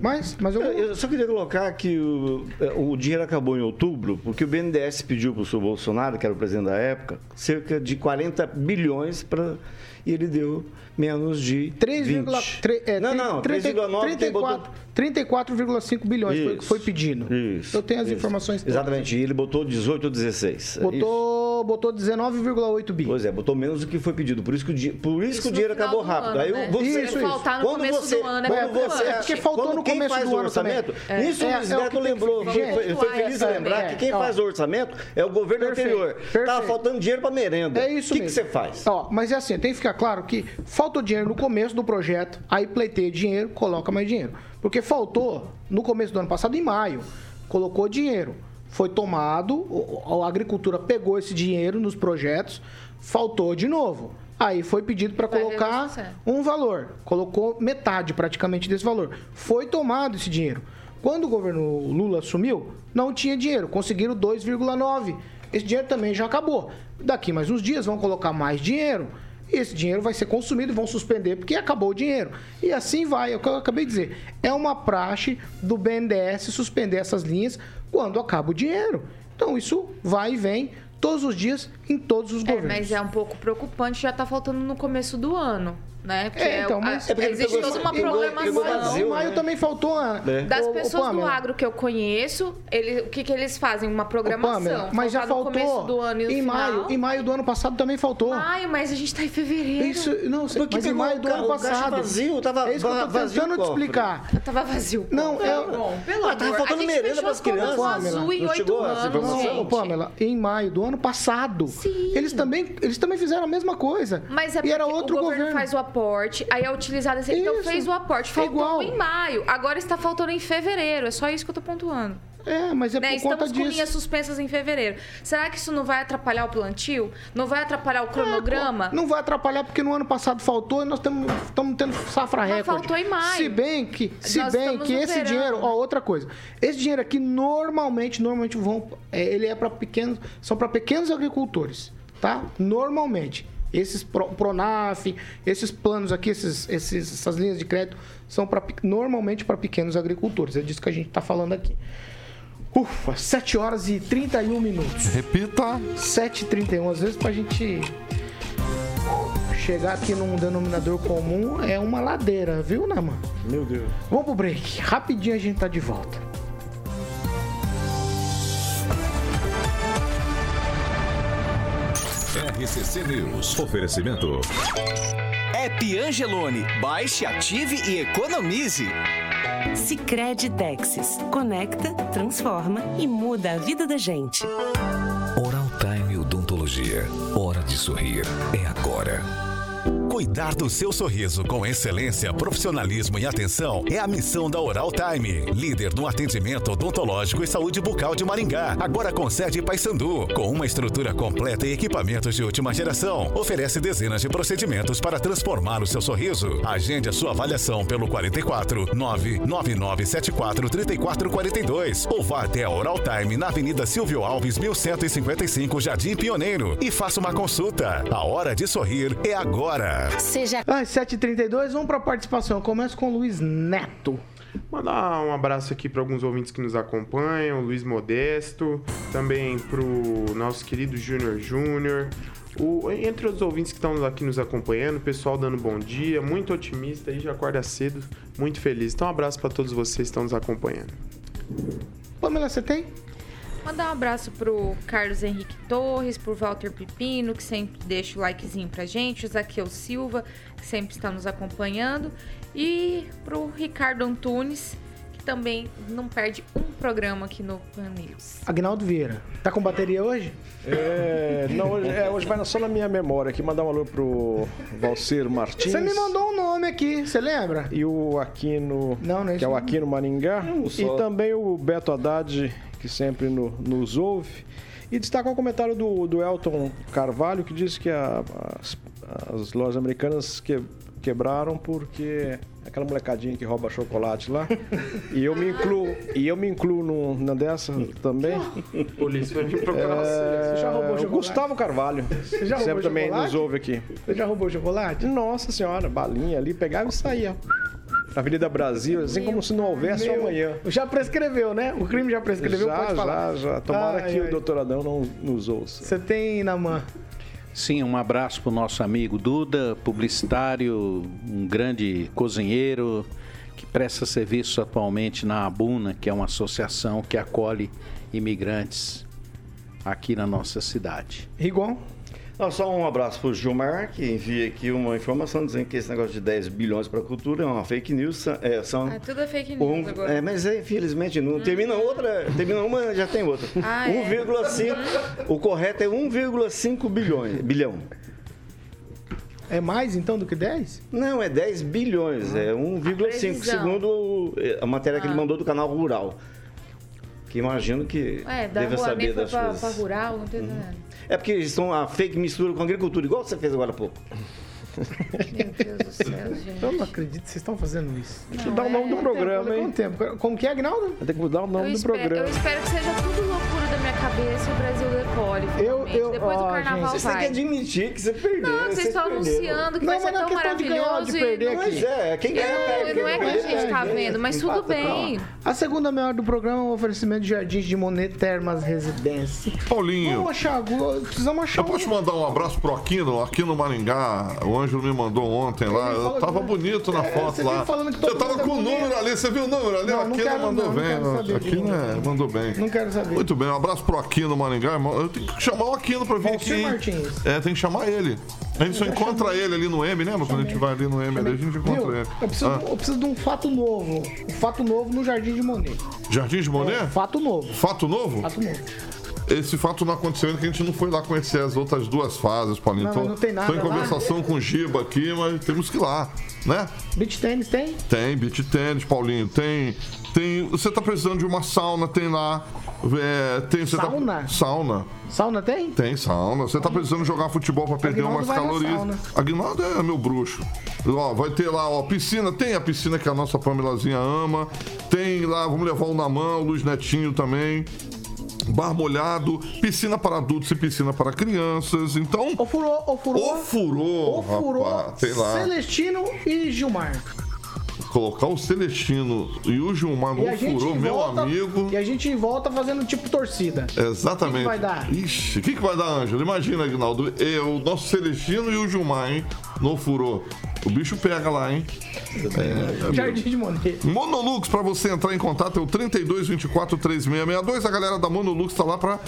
Mas, mas eu... Eu só queria colocar que o, o dinheiro acabou em outubro, porque o BNDES pediu para o senhor Bolsonaro, que era o presidente da época, cerca de 40 bilhões para. E ele deu menos de 3,3 é, não, não, 3,9 quem botou- 34 34,5 bilhões foi o que Isso. foi pedindo. Isso. Eu tenho as isso. informações todas. Exatamente, e ele botou 18 ou 16. é isso? Botou, botou 19,8 bi. Pois é, botou menos do que foi pedido. Por isso que o, di- por isso Isso que o dinheiro acabou do rápido. ano, Aí né? você, Isso, isso. Faltar no quando começo você, do ano é você, antes. Porque faltou quando no quem começo faz do o ano orçamento, também. isso É, o é, Luiz é o Neto lembrou, foi, Gente, foi- foi feliz de é, lembrar é, que quem faz o orçamento é o governo anterior. Tava faltando dinheiro para merenda. É isso O que, você faz? Mas é assim, tem que ficar claro que faltou dinheiro no começo do projeto, aí pleiteia dinheiro, coloca mais dinheiro. Porque faltou no começo do ano passado, em maio, colocou dinheiro. Foi tomado, a agricultura pegou esse dinheiro nos projetos, faltou de novo. Aí foi pedido para colocar reajuste. um valor. Colocou metade praticamente desse valor. Foi tomado esse dinheiro. Quando o governo Lula assumiu, não tinha dinheiro. Conseguiram 2,9. Esse dinheiro também já acabou. Daqui mais uns dias vão colocar mais dinheiro. E esse dinheiro vai ser consumido e vão suspender porque acabou o dinheiro. E assim vai, é o que eu acabei de dizer. É uma praxe do BNDES suspender essas linhas quando acaba o dinheiro. Então isso vai e vem todos os dias em todos os É, governos. mas é um pouco preocupante, já tá faltando no começo do ano. Né? Porque É, então, a- mas- É porque existe toda uma pegou- programação. pegou vazio, Em maio né? também faltou, Ana. É. Das ô, pessoas do Pamela. agro que eu conheço, ele, o que, que eles fazem? Uma programação. Pamela, mas já no faltou. começo do ano e no em final. maio, em maio do ano passado também faltou. Maio, mas a gente tá em fevereiro. Isso, não, sei, Porque mas em maio o do ano o passado. vazio, tava é isso que eu tô vazio o tentando te cofre. explicar. Tava vazio. Não, Tá eu- bom, pelo Ah, tava faltando a merenda pras as crianças. azul em Não oito anos? Não. Pamela, em maio do ano passado, Sim. eles também, eles também fizeram a mesma coisa. Mas é e era outro o governo, governo. faz o aporte, aí é utilizado esse. Então fez o aporte, É faltou igual. em maio, agora está faltando em fevereiro. É só isso que eu tô pontuando. É, mas é Né? por conta Estamos com disso. linhas suspensas em fevereiro. Será que isso não vai atrapalhar o plantio? Não vai atrapalhar o cronograma? Não vai atrapalhar porque no ano passado faltou e nós estamos tendo safra Mas recorde. faltou em maio. Se bem que, se Nós bem que esse verão. dinheiro, ó, outra coisa. Esse dinheiro aqui normalmente, normalmente vão, é, ele é para pequenos, são para pequenos agricultores, tá? Normalmente. Esses Pro- Pronaf, esses planos aqui, esses, esses- essas linhas de crédito são pra, normalmente para pequenos agricultores. É disso que a gente está falando aqui. Ufa, 7 horas e 31 minutos. Repita. 7h31, às vezes pra gente chegar aqui num denominador comum é uma ladeira, viu, Nama? Meu Deus. Vamos pro break. Rapidinho a gente tá de volta. RCC News. Oferecimento. App Angelone. Baixe, ative e economize. Sicredi Texas. Conecta, transforma e muda a vida da gente. Oral Time Odontologia. Hora de sorrir. É agora. Cuidar do seu sorriso com excelência, profissionalismo e atenção é a missão da Oral Time. Líder no atendimento odontológico e saúde bucal de Maringá. Agora com sede Paysandu. Com uma estrutura completa e equipamentos de última geração. Oferece dezenas de procedimentos para transformar o seu sorriso. Agende a sua avaliação pelo 44 99974 3442 ou vá até a Oral Time na Avenida Silvio Alves 1155 Jardim Pioneiro e faça uma consulta. A hora de sorrir é agora. Seja. Às 7h32, vamos pra participação. Eu começo com o Luiz Neto. Mandar um abraço aqui para alguns ouvintes que nos acompanham, Luiz Modesto, também pro nosso querido Júnior Júnior, o- entre os ouvintes que estão aqui nos acompanhando, o pessoal dando bom dia, muito otimista aí, já acorda cedo, muito feliz. Então um abraço para todos vocês que estão nos acompanhando. Pamela, você tem? Mandar um abraço pro Carlos Henrique Torres, pro Walter Pipino, que sempre deixa o likezinho pra gente, o Zaqueu Silva, que sempre está nos acompanhando, e pro Ricardo Antunes, que também não perde um programa aqui no Pan News. Agnaldo Vieira. Tá com bateria hoje? É, não, hoje, é, hoje vai só na minha memória aqui. Mandar um alô pro Valcer Martins. Você me mandou um nome aqui, você lembra? E o Aquino, Não, não é que é o. Aquino Maringá. E também o Beto Haddad, que sempre no- nos ouve. E destacar o comentário do, do Elton Carvalho, que disse que a- as, as lojas americanas que, quebraram porque aquela molecadinha que rouba chocolate lá. e eu me incluo, e eu me incluo num- numa dessa também. Polícia vai vir procurar você. É, Você já roubou o chocolate? Gustavo Carvalho. já roubou sempre também chocolate? nos ouve aqui. Você já roubou chocolate? Nossa senhora, balinha ali, pegava e saía. Na Avenida Brasil, assim como se não houvesse Meu, amanhã. Já prescreveu, né? O crime já prescreveu, já, pode falar. já, já. Tomara Ai, que ai. o doutor Adão não nos ouça. Você tem na mão. Sim, um abraço para o nosso amigo Duda, publicitário, um grande cozinheiro que presta serviço atualmente na Abuna, que é uma associação que acolhe imigrantes aqui na nossa cidade. Rigon. Não, só um abraço pro Gilmar, que envia aqui uma informação dizendo que esse negócio de 10 bilhões para a cultura é uma fake news. São, é, são Ah, tudo é fake news um- agora. é, mas é, infelizmente não termina outra, termina uma, já tem outra. Ah, é? 1,5, o correto é 1,5 bilhões, bilhão. É mais então do que 10? Não, é 10 bilhões, é 1,5, Previsão. segundo o- a matéria que ele Ah. mandou do canal Rural. Que imagino que É, deve saber foi das pra, coisas. pra rural, não tô entendendo. É porque eles estão a fake mistura com agricultura, igual você fez agora há pouco. Meu Deus do céu, gente. Eu não acredito que vocês estão fazendo isso. Deixa eu dar o nome do programa, hein? Tempo? Como que é, Agnaldo? Tem que mudar o nome Eu do espero, programa. eu espero que seja tudo loucura da minha cabeça e o Brasil decole. Eu- eu- Depois do ó, carnaval gente, Você tem que vai. admitir que você perdeu. Não, vocês estão anunciando que Não, vai ser não é tão questão de maravilhoso. perder e... aqui. Mas é, quem ganha Não, perde. não é que a quem gente tá perde. vendo, mas tudo Empata, bem. A segunda melhor do programa é o oferecimento de Jardins de Monet Termas Residência. Paulinho. Vamos achar, precisamos achar Eu posso um... mandar um abraço pro Aquino, Aquino Maringá, o Ângelo me mandou ontem lá. Eu tava que- bonito na É, foto você lá. vive falando que Você tava é com o número ali, você viu o número ali? Não, não Aqui quero, não mandou bem. quero não. saber de Aqui número. né, mandou bem. Não quero saber. Muito bem, um abraço pro Aquino Maringá. Eu tenho que chamar o Aquino pra vir Valcir aqui. Martins. É, tem que chamar ele. A gente só encontra ele ali no M, lembra? Quando a gente vai ali no M, ali a gente encontra Viu? ele. Eu preciso, Ah, eu preciso de um fato novo. Um fato novo no Jardim de Monet. Jardim de Monet? É, fato novo. Fato novo? Fato novo. Esse fato não aconteceu ainda, que a gente não foi lá conhecer as outras duas fases, Paulinho. Não, não tem nada Tô em lá. conversação com o Giba aqui, mas temos que ir lá, né? Beach tênis tem? Tem beach tênis, Paulinho. Tem. tem você tá precisando de uma sauna, tem lá. É, tem, você Sauna? Tá, sauna. Sauna tem? Tem sauna. Você tá precisando jogar futebol pra perder Aguinaldo umas calorias. Aguinaldo é meu bruxo. Ó, vai ter lá, ó, piscina. Tem a piscina que a nossa Pamelazinha ama. Tem lá, vamos levar o Namã, o Luiz Netinho também. Bar molhado, piscina para adultos e piscina para crianças. Então. Ofurô, ofurô. Ofurô, Ofurô, rapaz. Sei lá. Celestino e Gilmar. Colocar o Celestino e o Gilmar no ofurô, meu volta- amigo. E a gente volta fazendo tipo torcida. Exatamente. O que que vai dar? Ixi, o que, que vai dar, Ângelo? Imagina, Aguinaldo. É, o nosso Celestino e o Gilmar, hein? No furô. O bicho pega lá, hein? É, Jardim de Monet. Monolux, pra você entrar em contato, é o 3224 3662. A galera da Monolux tá lá pra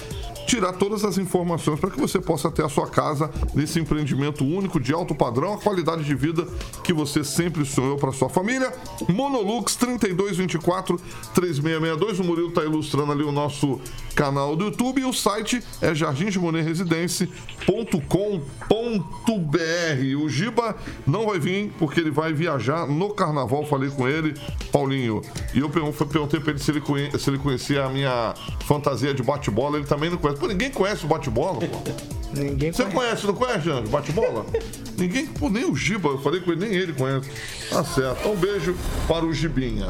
tirar todas as informações para que você possa ter a sua casa nesse empreendimento único de alto padrão, a qualidade de vida que você sempre sonhou para sua família. Monolux 3224 3662. O Murilo tá ilustrando ali o nosso canal do YouTube e o site é jardimdemoneresidência.com.br. O Giba não vai vir porque ele vai viajar no carnaval. Falei com ele, Paulinho, e eu pergun- perguntei pra ele se ele, conhe- se ele conhecia a minha fantasia de bate-bola. Ele também não conhece. Pô, ninguém conhece o bate-bola, pô. Ninguém Você conhece, não conhece, Janjo? Bate-bola? ninguém, pô, nem o Giba, eu falei com ele, nem ele conhece. Tá certo. Um beijo para o Gibinha.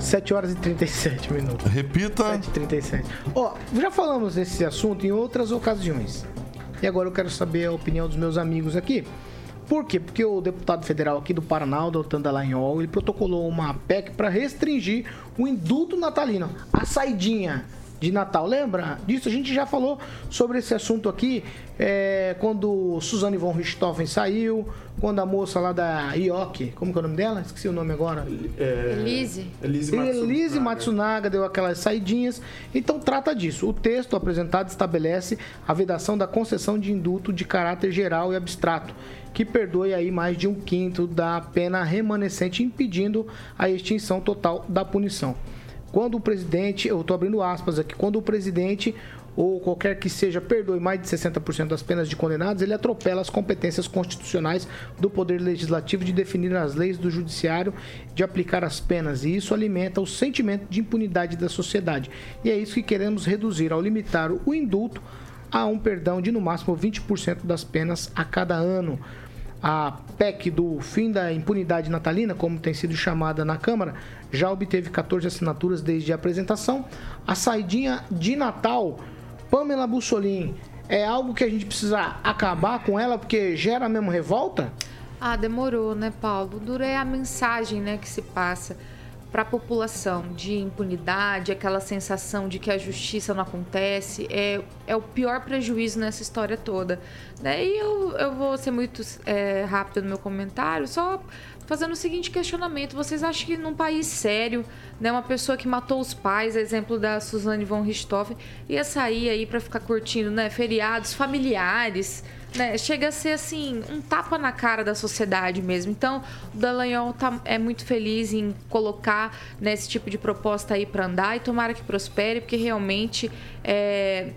7 horas e 37 minutos. Repita. 7 e 37. Ó, já falamos desse assunto em outras ocasiões. E agora eu quero saber a opinião dos meus amigos aqui. Por quê? Porque o deputado federal aqui do Paraná, o Doutor Dallagnol, ele protocolou uma PEC para restringir o indulto natalino, a saidinha de Natal. Lembra disso? A gente já falou sobre esse assunto aqui é, quando Suzane von Richthofen saiu, quando a moça lá da IOC, como que é o nome dela? Esqueci o nome agora. Elise. Elise Elise Matsunaga deu aquelas saidinhas. Então trata disso. O texto apresentado estabelece a vedação da concessão de indulto de caráter geral e abstrato, que perdoe aí mais de um quinto da pena remanescente, impedindo a extinção total da punição. Quando o presidente, eu estou abrindo aspas aqui, quando o presidente ou qualquer que seja perdoe mais de 60% das penas de condenados, ele atropela as competências constitucionais do Poder Legislativo de definir as leis do Judiciário, de aplicar as penas, e isso alimenta o sentimento de impunidade da sociedade. E é isso que queremos reduzir ao limitar o indulto a um perdão de no máximo 20% das penas a cada ano. A PEC do fim da impunidade natalina, como tem sido chamada na Câmara, já obteve 14 assinaturas desde a apresentação. A saidinha de Natal, Pamela Bussolini, é algo que a gente precisa acabar com ela porque gera mesmo revolta? Ah, demorou, né, Paulo? Dura é a mensagem, né, que se passa para a população de impunidade, aquela sensação de que a justiça não acontece, é, é o pior prejuízo nessa história toda. Daí eu, eu vou ser muito é, rápida no meu comentário, só fazendo o seguinte questionamento: vocês acham que num país sério, né, uma pessoa que matou os pais, exemplo da Suzane von Richthofen, ia sair aí para ficar curtindo, né, feriados familiares? Né, chega a ser assim um tapa na cara da sociedade mesmo. Então, o Dallagnol tá, é muito feliz em colocar né, esse tipo de proposta aí para andar e tomara que prospere, porque realmente é,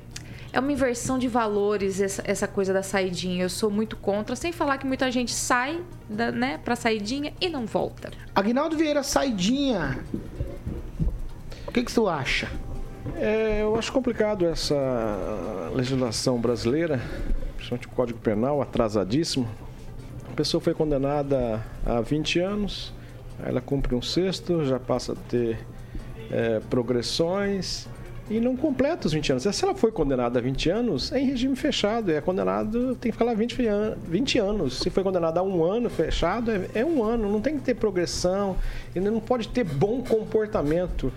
é uma inversão de valores essa, essa coisa da saidinha. Eu sou muito contra, sem falar que muita gente sai da, né, para saidinha e não volta. Agnaldo Vieira, saidinha. O que, que tu acha? É, eu acho complicado essa legislação brasileira, principalmente o Código Penal, atrasadíssimo. A pessoa foi condenada a 20 anos, aí ela cumpre um sexto, já passa a ter é, progressões e não completa os 20 anos. Se ela foi condenada a 20 anos, é em regime fechado, é condenado, tem que ficar lá 20, an- 20 anos. Se foi condenado a um ano fechado, é, é um ano, não tem que ter progressão, ele não pode ter bom comportamento.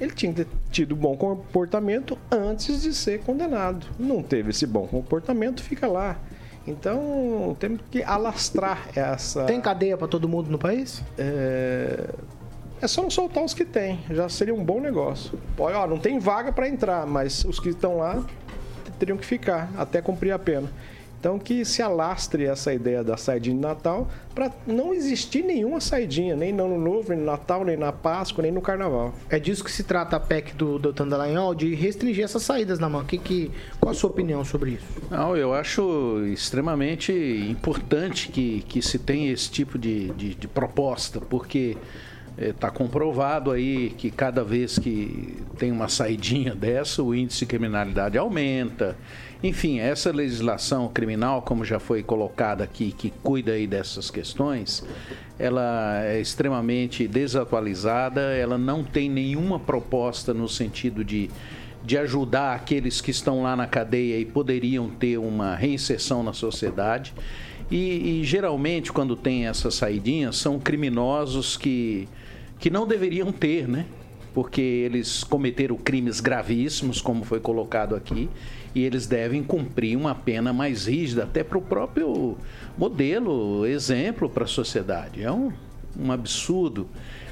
Ele tinha que ter tido bom comportamento antes de ser condenado. Não teve esse bom comportamento, fica lá. Então, temos que alastrar essa. Tem cadeia para todo mundo no país? É... é só não soltar os que tem, já seria um bom negócio. Pode, ó, não tem vaga para entrar, mas os que estão lá teriam que ficar até cumprir a pena. Então que se alastre essa ideia da saidinha de Natal para não existir nenhuma saidinha, nem no Ano Novo, nem no Natal, nem na Páscoa, nem no Carnaval. É disso que se trata a PEC do Doutor Dallagnol, de restringir essas saídas na mão. Que, que, qual a sua opinião sobre isso? Não, eu acho extremamente importante que, que se tenha esse tipo de, de, de proposta, porque está comprovado aí que cada vez que tem uma saidinha dessa, o índice de criminalidade aumenta. Enfim, essa legislação criminal, como já foi colocada aqui, que cuida aí dessas questões, ela é extremamente desatualizada, ela não tem nenhuma proposta no sentido de, de ajudar aqueles que estão lá na cadeia e poderiam ter uma reinserção na sociedade. E, e geralmente, quando tem essas saidinhas, são criminosos que, que não deveriam ter, né? Porque eles cometeram crimes gravíssimos, como foi colocado aqui, e eles devem cumprir uma pena mais rígida, até para o próprio modelo, exemplo para a sociedade. É um, um absurdo.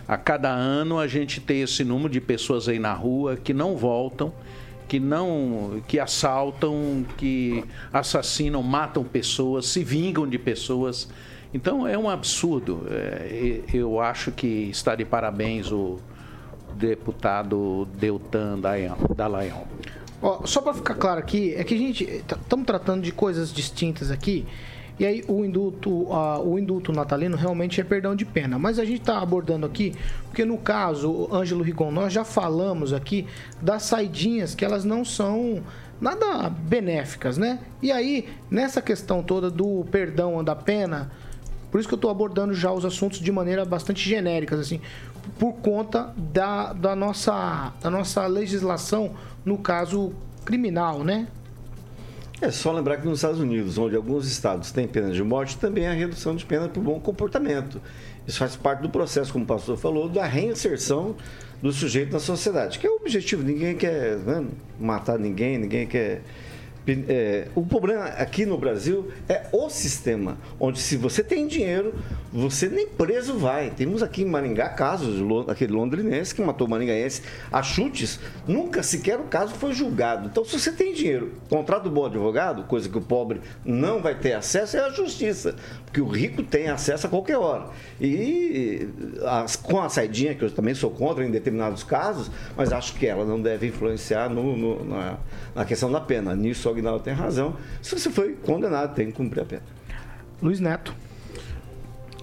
A cada ano a gente tem esse número de pessoas aí na rua que não voltam, que não, que assaltam, que assassinam, matam pessoas, se vingam de pessoas. Então é um absurdo. É, eu acho que está de parabéns o deputado Deltan Dallagnol. Ó, só para ficar claro aqui, é que a gente estamos tratando de coisas distintas aqui. E aí o indulto, uh, o indulto natalino realmente é perdão de pena. Mas a gente está abordando aqui, porque no caso, Ângelo Rigon, nós já falamos aqui das saidinhas que elas não são nada benéficas, né? E aí, nessa questão toda do perdão da pena, por isso que eu estou abordando já os assuntos de maneira bastante genéricas, assim, por conta da, da, nossa, da nossa legislação no caso criminal, né? É só lembrar que nos Estados Unidos, onde alguns estados têm pena de morte, também há redução de pena por bom comportamento. Isso faz parte do processo, como o pastor falou, da reinserção do sujeito na sociedade, que é o objetivo. Ninguém quer né, matar ninguém, ninguém quer é, o problema aqui no Brasil é o sistema, onde se você tem dinheiro, você nem preso vai. Temos aqui em Maringá casos, aquele londrinense que matou o maringaense a chutes, nunca sequer o caso foi julgado. Então, se você tem dinheiro, contrata um bom advogado, coisa que o pobre não vai ter acesso, é a justiça, porque o rico tem acesso a qualquer hora. E as, com a saidinha, que eu também sou contra em determinados casos, mas acho que ela não deve influenciar no, no, na, na questão da pena. Nisso Aguinaldo tem razão. Se você foi condenado, tem que cumprir a pena. Luiz Neto.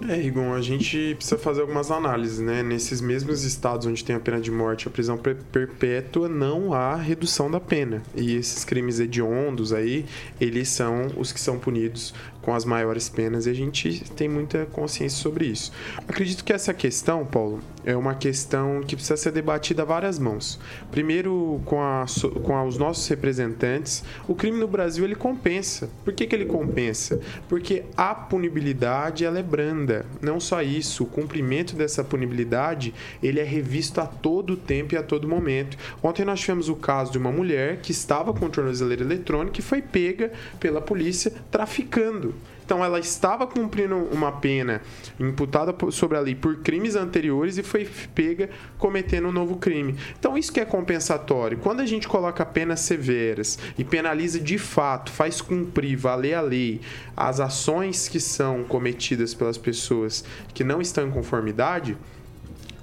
É, Rigon, a gente precisa fazer algumas análises, né? Nesses mesmos estados onde tem a pena de morte, a prisão perpétua, não há redução da pena. E esses crimes hediondos aí, eles são os que são punidos com as maiores penas e a gente tem muita consciência sobre isso. Acredito que essa questão, Paulo, é uma questão que precisa ser debatida a várias mãos. Primeiro, com, a, com a, os nossos representantes, o crime no Brasil ele compensa. Por que, que ele compensa? Porque a punibilidade ela é branda. Não só isso, o cumprimento dessa punibilidade ele é revisto a todo tempo e a todo momento. Ontem nós tivemos o caso de uma mulher que estava com tornozeleira eletrônica e foi pega pela polícia traficando. Então ela estava cumprindo uma pena imputada sobre a lei por crimes anteriores e foi pega cometendo um novo crime. Então isso que é compensatório. Quando a gente coloca penas severas e penaliza de fato, faz cumprir, valer a lei, as ações que são cometidas pelas pessoas que não estão em conformidade,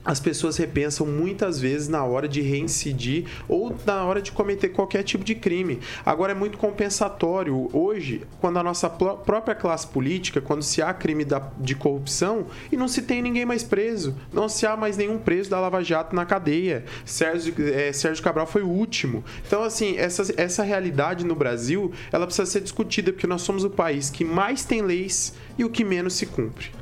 as pessoas repensam muitas vezes na hora de reincidir ou na hora de cometer qualquer tipo de crime. Agora é muito compensatório. Hoje, quando a nossa própria classe política, quando se há crime de corrupção e não se tem ninguém mais preso, não se há mais nenhum preso da Lava Jato na cadeia. Sérgio, é, Sérgio Cabral foi o último. Então, assim, essa, essa realidade no Brasil, ela precisa ser discutida, porque nós somos o país que mais tem leis e o que menos se cumpre.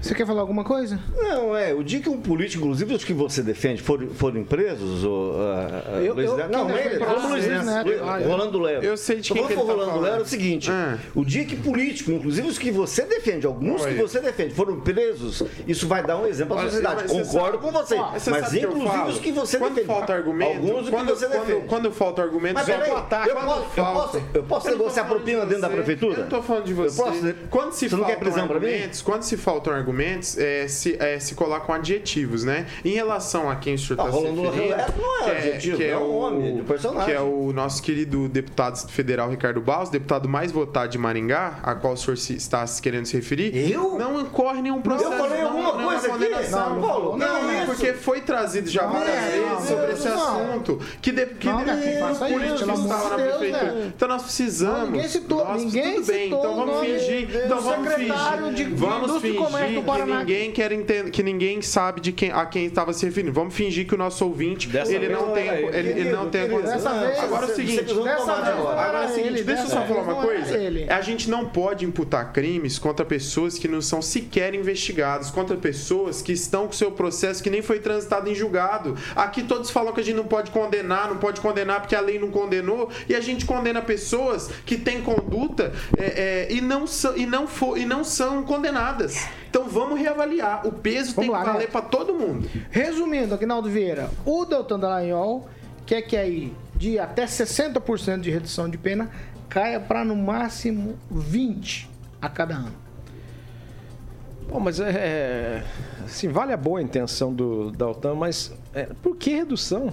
Você quer falar alguma coisa? Não, é. O dia que um político, inclusive os que você defende, forem, forem presos, ou, ah, ah, Eu- Luiz eu- Neto- não, defende ele, Luiz como Luiz Neto, Neto, ah, Rolando Lero. eu sei de Tô quem que ele tá Rolando falando. Lero é o seguinte: Ah. o dia que político, inclusive os que você defende, alguns Oi. que você defende, foram presos, isso vai dar um exemplo à Olha, sociedade. mas você Concordo sabe- com você. Ó, você mas que inclusive os que você quando defende. falta argumento, Alguns do quando, que você quando, defende. quando falta argumento, Mas você peraí, atacar. eu posso- eu falta- posso- negociar propina de dentro da você, prefeitura? Eu não tô falando de Eu você. posso- Quando se Você não quer faltam prisão pra mim? argumentos, quando se faltam argumentos, é, se, é, se colocam adjetivos, né? Em relação a quem o senhor Ah, está se Rolando referindo, não é que adjetivo, que é um nome de personagem. Que é o nosso querido deputado federal Ricardo Barros, deputado mais votado de Maringá, a qual o senhor se- está se querendo se referir. Eu? Não corre nenhum processo. Eu falei alguma não é coisa aqui? Não, não. Não, Não, é porque foi trazido já várias é, vezes sobre esse assunto. Que, de, que Não, de, amor estava na prefeitura. né? Então nós precisamos. Ninguém citou- ninguém tudo bem, então o vamos fingir. do Então vamos fingir. vamos fingir do que ninguém quer entender, que ninguém sabe de quem, a quem estava se referindo. Vamos fingir que o nosso ouvinte Dessa ele vez não tem, ele, ele. ele não tem a Querido, condição. dessa vez, Agora é o seguinte, dessa vez agora. Agora é o seguinte, deixa eu só falar uma coisa. A gente não pode imputar crimes contra pessoas que não são sequer investigadas, contra pessoas que estão com seu processo que nem foi transitado em julgado. Aqui todos falam que a gente não pode condenar, não pode condenar porque a lei não condenou, e a gente condena pessoas que têm conduta é, é, e, não são, e, não for, e não são condenadas. Então vamos reavaliar. O peso tem lá, que valer Neto. para todo mundo. Resumindo, Aguinaldo Vieira, o Deltan Dallagnol quer que aí de até 60% de redução de pena caia para no máximo 20 a cada ano. Bom, mas é, é. Assim, vale a boa intenção do Daltan, mas é, por que redução?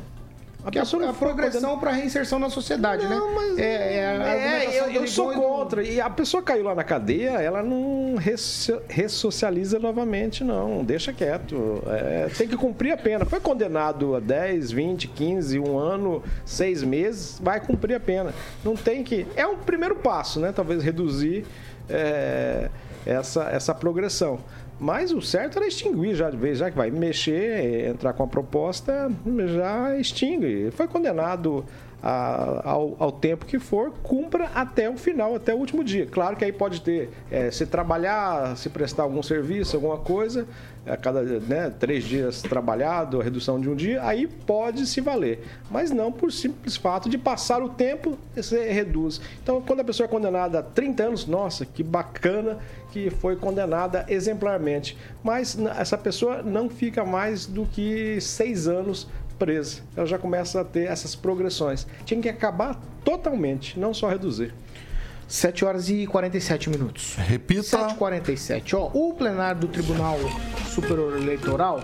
A Que é pessoa a, a progressão para reinserção na sociedade, Não, né? mas- é, é É, argumentação eu, eu sou contra. E a pessoa caiu lá na cadeia, ela não resso- ressocializa novamente, não. Deixa quieto. É, tem que cumprir a pena. Foi condenado a 10, 20, 15, um ano, seis meses, vai cumprir a pena. Não tem que. É um primeiro passo, né? Talvez reduzir é, essa, essa progressão. Mas o certo era extinguir já de vez, já que vai mexer, entrar com a proposta, já extingue. Foi condenado a- ao, ao tempo que for, cumpra até o final, até o último dia. Claro que aí pode ter, é, se trabalhar, se prestar algum serviço, alguma coisa, a cada né, três dias trabalhado, a redução de um dia, aí pode se valer. Mas não por simples fato de passar o tempo, você reduz. Então, quando a pessoa é condenada a 30 anos, nossa, que bacana que foi condenada exemplarmente. Mas essa pessoa não fica mais do que seis anos presa. Ela já começa a ter essas progressões. Tinha que acabar totalmente, não só reduzir. 7 horas e 47 minutos. Repita. 7h47. Ó, o plenário do Tribunal Superior Eleitoral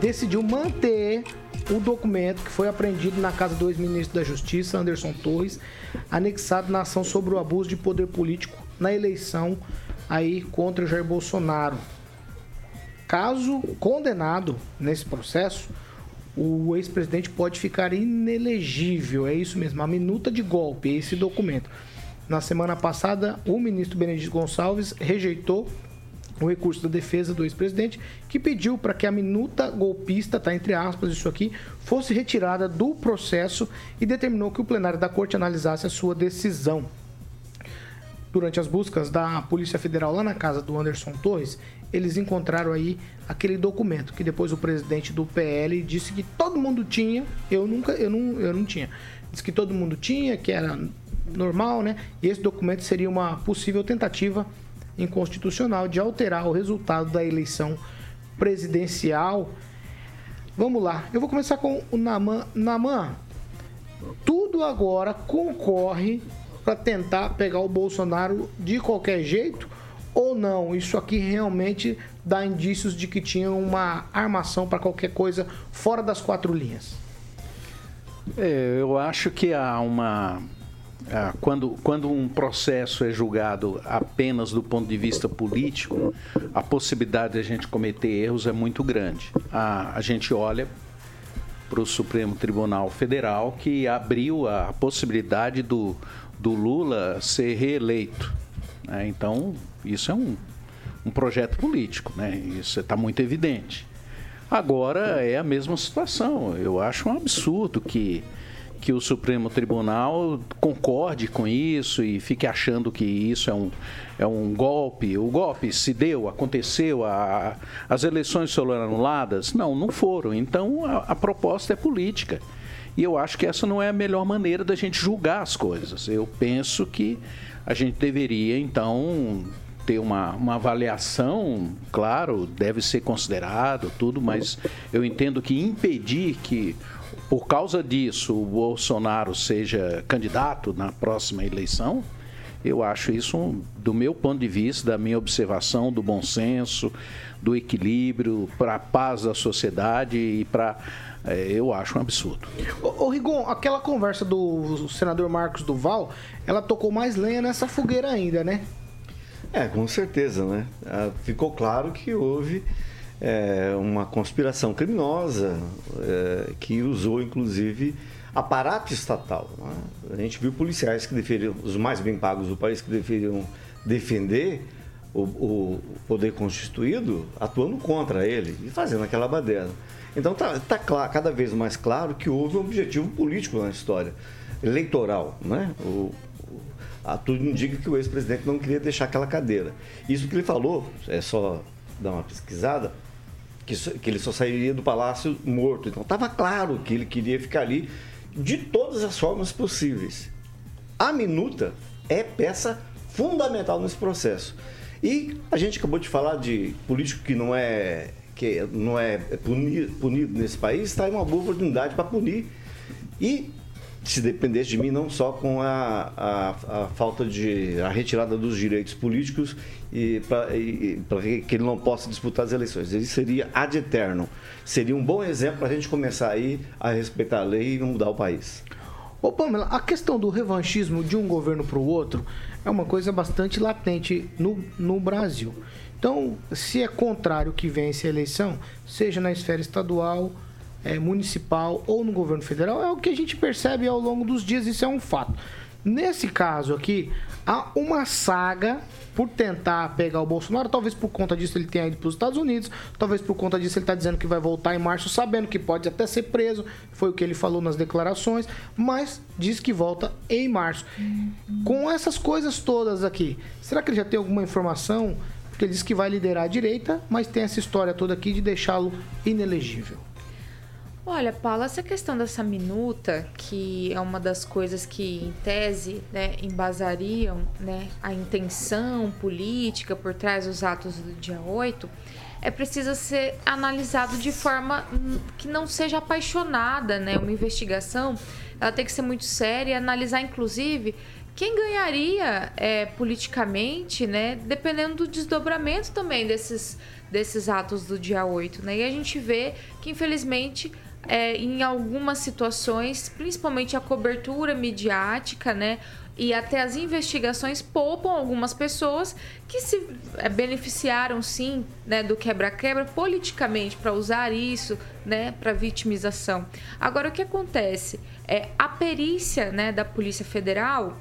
decidiu manter o documento que foi apreendido na casa do ex-ministro da Justiça, Anderson Torres, anexado na ação sobre o abuso de poder político na eleição aí contra Jair Bolsonaro. Caso condenado nesse processo, o ex-presidente pode ficar inelegível. É isso mesmo, a minuta de golpe, esse documento. Na semana passada, o ministro Benedito Gonçalves rejeitou o recurso da defesa do ex-presidente, que pediu para que a minuta golpista, tá entre aspas, isso aqui, fosse retirada do processo e determinou que o plenário da corte analisasse a sua decisão. Durante as buscas da Polícia Federal lá na casa do Anderson Torres, eles encontraram aí aquele documento que depois o presidente do PL disse que todo mundo tinha, eu nunca, eu não, eu não tinha. Disse que todo mundo tinha, que era normal, né? E esse documento seria uma possível tentativa inconstitucional de alterar o resultado da eleição presidencial. Vamos lá, eu vou começar com o Naman. Naman, tudo agora concorre para tentar pegar o Bolsonaro de qualquer jeito ou não? Isso aqui realmente dá indícios de que tinha uma armação para qualquer coisa fora das quatro linhas. É, eu acho que há uma. ah, quando, quando um processo é julgado apenas do ponto de vista político, a possibilidade de a gente cometer erros é muito grande. A, a gente olha para o Supremo Tribunal Federal que abriu a possibilidade do, do Lula ser reeleito. né? Então, isso é um, um projeto político, né? isso está muito evidente. Agora é a mesma situação. Eu acho um absurdo que, que o Supremo Tribunal concorde com isso e fique achando que isso é um, é um golpe. O golpe se deu, aconteceu, a, as eleições foram anuladas? Não, não foram. Então a, a proposta é política. E eu acho que essa não é a melhor maneira da gente julgar as coisas. Eu penso que a gente deveria, então, ter uma, uma avaliação, claro, deve ser considerado tudo, mas eu entendo que impedir que, por causa disso, o Bolsonaro seja candidato na próxima eleição, eu acho isso, do meu ponto de vista, da minha observação, do bom senso, do equilíbrio, para a paz da sociedade e para é, eu acho um absurdo. Ô, ô, Rigon, aquela conversa do senador Marcos Duval, ela tocou mais lenha nessa fogueira ainda, né? É, com certeza, né? Ah, ficou claro que houve é, uma conspiração criminosa é, que usou, inclusive, aparato estatal. Né? A gente viu policiais que deferiam, os mais bem pagos do país, que deveriam defender o, o poder constituído, atuando contra ele e fazendo aquela baderna. Então está tá, tá cada vez mais claro que houve um objetivo político na história, eleitoral. Né? O, a, tudo indica que o ex-presidente não queria deixar aquela cadeira. Isso que ele falou, é só dar uma pesquisada, que, que ele só sairia do palácio morto. Então estava claro que ele queria ficar ali de todas as formas possíveis. A minuta é peça fundamental nesse processo. E a gente acabou de falar de político que não é que não é punido, punido nesse país, está aí uma boa oportunidade para punir. E se dependesse de mim, não só com a, a, a falta de a retirada dos direitos políticos e para que ele não possa disputar as eleições. Ele seria ad eterno. Seria um bom exemplo para a gente começar aí a respeitar a lei e mudar o país. Ô Pamela, a questão do revanchismo de um governo para o outro é uma coisa bastante latente no, no Brasil. Então, se é contrário que vence a eleição, seja na esfera estadual, é, municipal ou no governo federal, é o que a gente percebe ao longo dos dias, isso é um fato. Nesse caso aqui, há uma saga por tentar pegar o Bolsonaro. Talvez por conta disso ele tenha ido para os Estados Unidos. Talvez por conta disso ele está dizendo que vai voltar em março, sabendo que pode até ser preso. Foi o que ele falou nas declarações. Mas diz que volta em março. Com essas coisas todas aqui, será que ele já tem alguma informação porque ele diz que vai liderar a direita, mas tem essa história toda aqui de deixá-lo inelegível. Olha, Paulo, essa questão dessa minuta, que é uma das coisas que, em tese, né, embasariam né, a intenção política por trás dos atos do dia 8, é preciso ser analisado de forma que não seja apaixonada, né? Uma investigação, ela tem que ser muito séria e analisar, inclusive, quem ganharia é, politicamente, né, dependendo do desdobramento também desses, desses atos do dia 8. Né? E a gente vê que, infelizmente, é, em algumas situações, principalmente a cobertura midiática, né, e até as investigações poupam algumas pessoas que se é, beneficiaram sim né, do quebra-quebra politicamente para usar isso né, para vitimização. Agora o que acontece é a perícia né, da Polícia Federal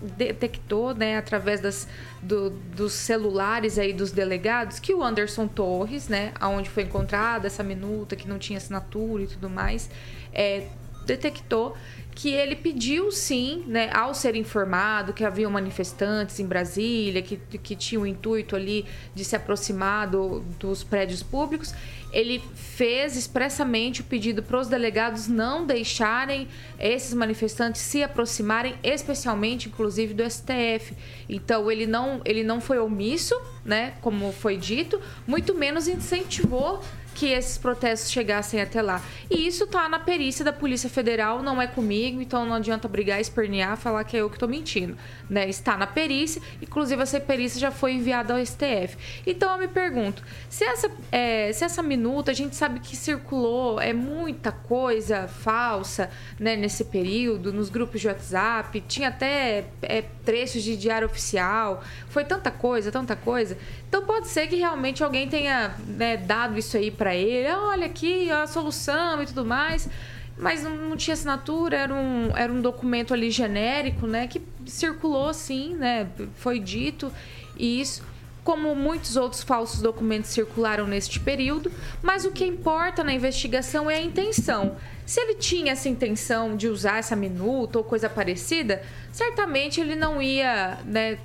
detectou, né, através das, do, dos celulares aí dos delegados, que o Anderson Torres, né, aonde foi encontrada essa minuta que não tinha assinatura e tudo mais, é, detectou que ele pediu sim, né, ao ser informado que havia manifestantes em Brasília, que, que tinham o intuito ali de se aproximar do, dos prédios públicos, ele fez expressamente o pedido para os delegados não deixarem esses manifestantes se aproximarem, especialmente, inclusive, do STF. Então, ele não, ele não foi omisso, né, como foi dito, muito menos incentivou que esses protestos chegassem até lá. E isso tá na perícia da Polícia Federal, não é comigo, então não adianta brigar, espernear, falar que é eu que tô mentindo. Né? Está na perícia, inclusive essa perícia já foi enviada ao STF. Então eu me pergunto, se essa, é, se essa minuta, a gente sabe que circulou é muita coisa falsa né, nesse período, nos grupos de WhatsApp, tinha até é, trechos de diário oficial, foi tanta coisa, tanta coisa. Então pode ser que realmente alguém tenha né, dado isso aí ele, olha aqui a solução e tudo mais, mas não, tinha assinatura, era um, era um documento ali genérico, né, que circulou sim, né, foi dito isso. como muitos outros falsos documentos circularam neste período, mas o que importa na investigação é a intenção. Se ele tinha essa intenção de usar essa minuta ou coisa parecida, certamente ele não ia né,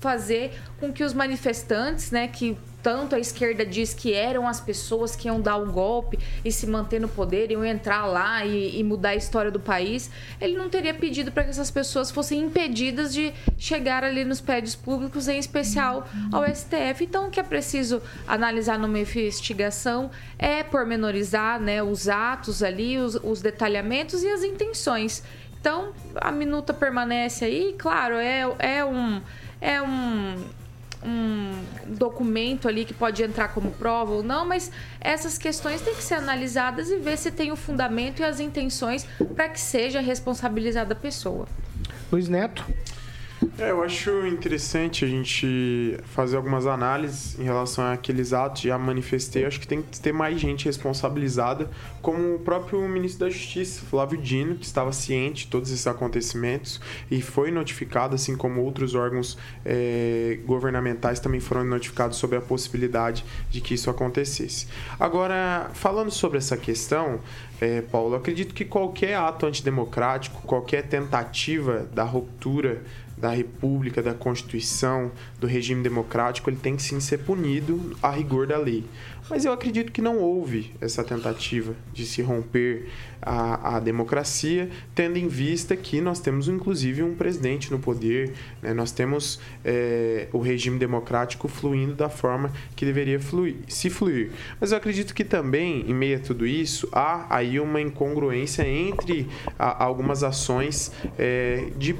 fazer com que os manifestantes, né, que tanto a esquerda diz que eram as pessoas que iam dar o golpe e se manter no poder, iam entrar lá e, e mudar a história do país, ele não teria pedido para que essas pessoas fossem impedidas de chegar ali nos prédios públicos, em especial ao STF. Então, o que é preciso analisar numa investigação é pormenorizar né, os atos ali, os, os detalhamentos e as intenções. Então, a minuta permanece aí, claro, é, é um. É um um documento ali que pode entrar como prova ou não, mas essas questões têm que ser analisadas e ver se tem o fundamento e as intenções para que seja responsabilizada a pessoa. Luiz Neto. É, eu acho interessante a gente fazer algumas análises em relação àqueles atos. Já manifestei, acho que tem que ter mais gente responsabilizada, como o próprio ministro da Justiça, Flávio Dino, que estava ciente de todos esses acontecimentos e foi notificado, assim como outros órgãos é, governamentais também foram notificados sobre a possibilidade de que isso acontecesse. Agora, falando sobre essa questão, é, Paulo, acredito que qualquer ato antidemocrático, qualquer tentativa da ruptura da República, da Constituição, do regime democrático, ele tem que sim ser punido a rigor da lei. Mas eu acredito que não houve essa tentativa de se romper a, a democracia, tendo em vista que nós temos inclusive um presidente no poder, né? nós temos é, o regime democrático fluindo da forma que deveria fluir, se fluir. Mas eu acredito que também, em meio a tudo isso, há aí uma incongruência entre a, algumas ações é, de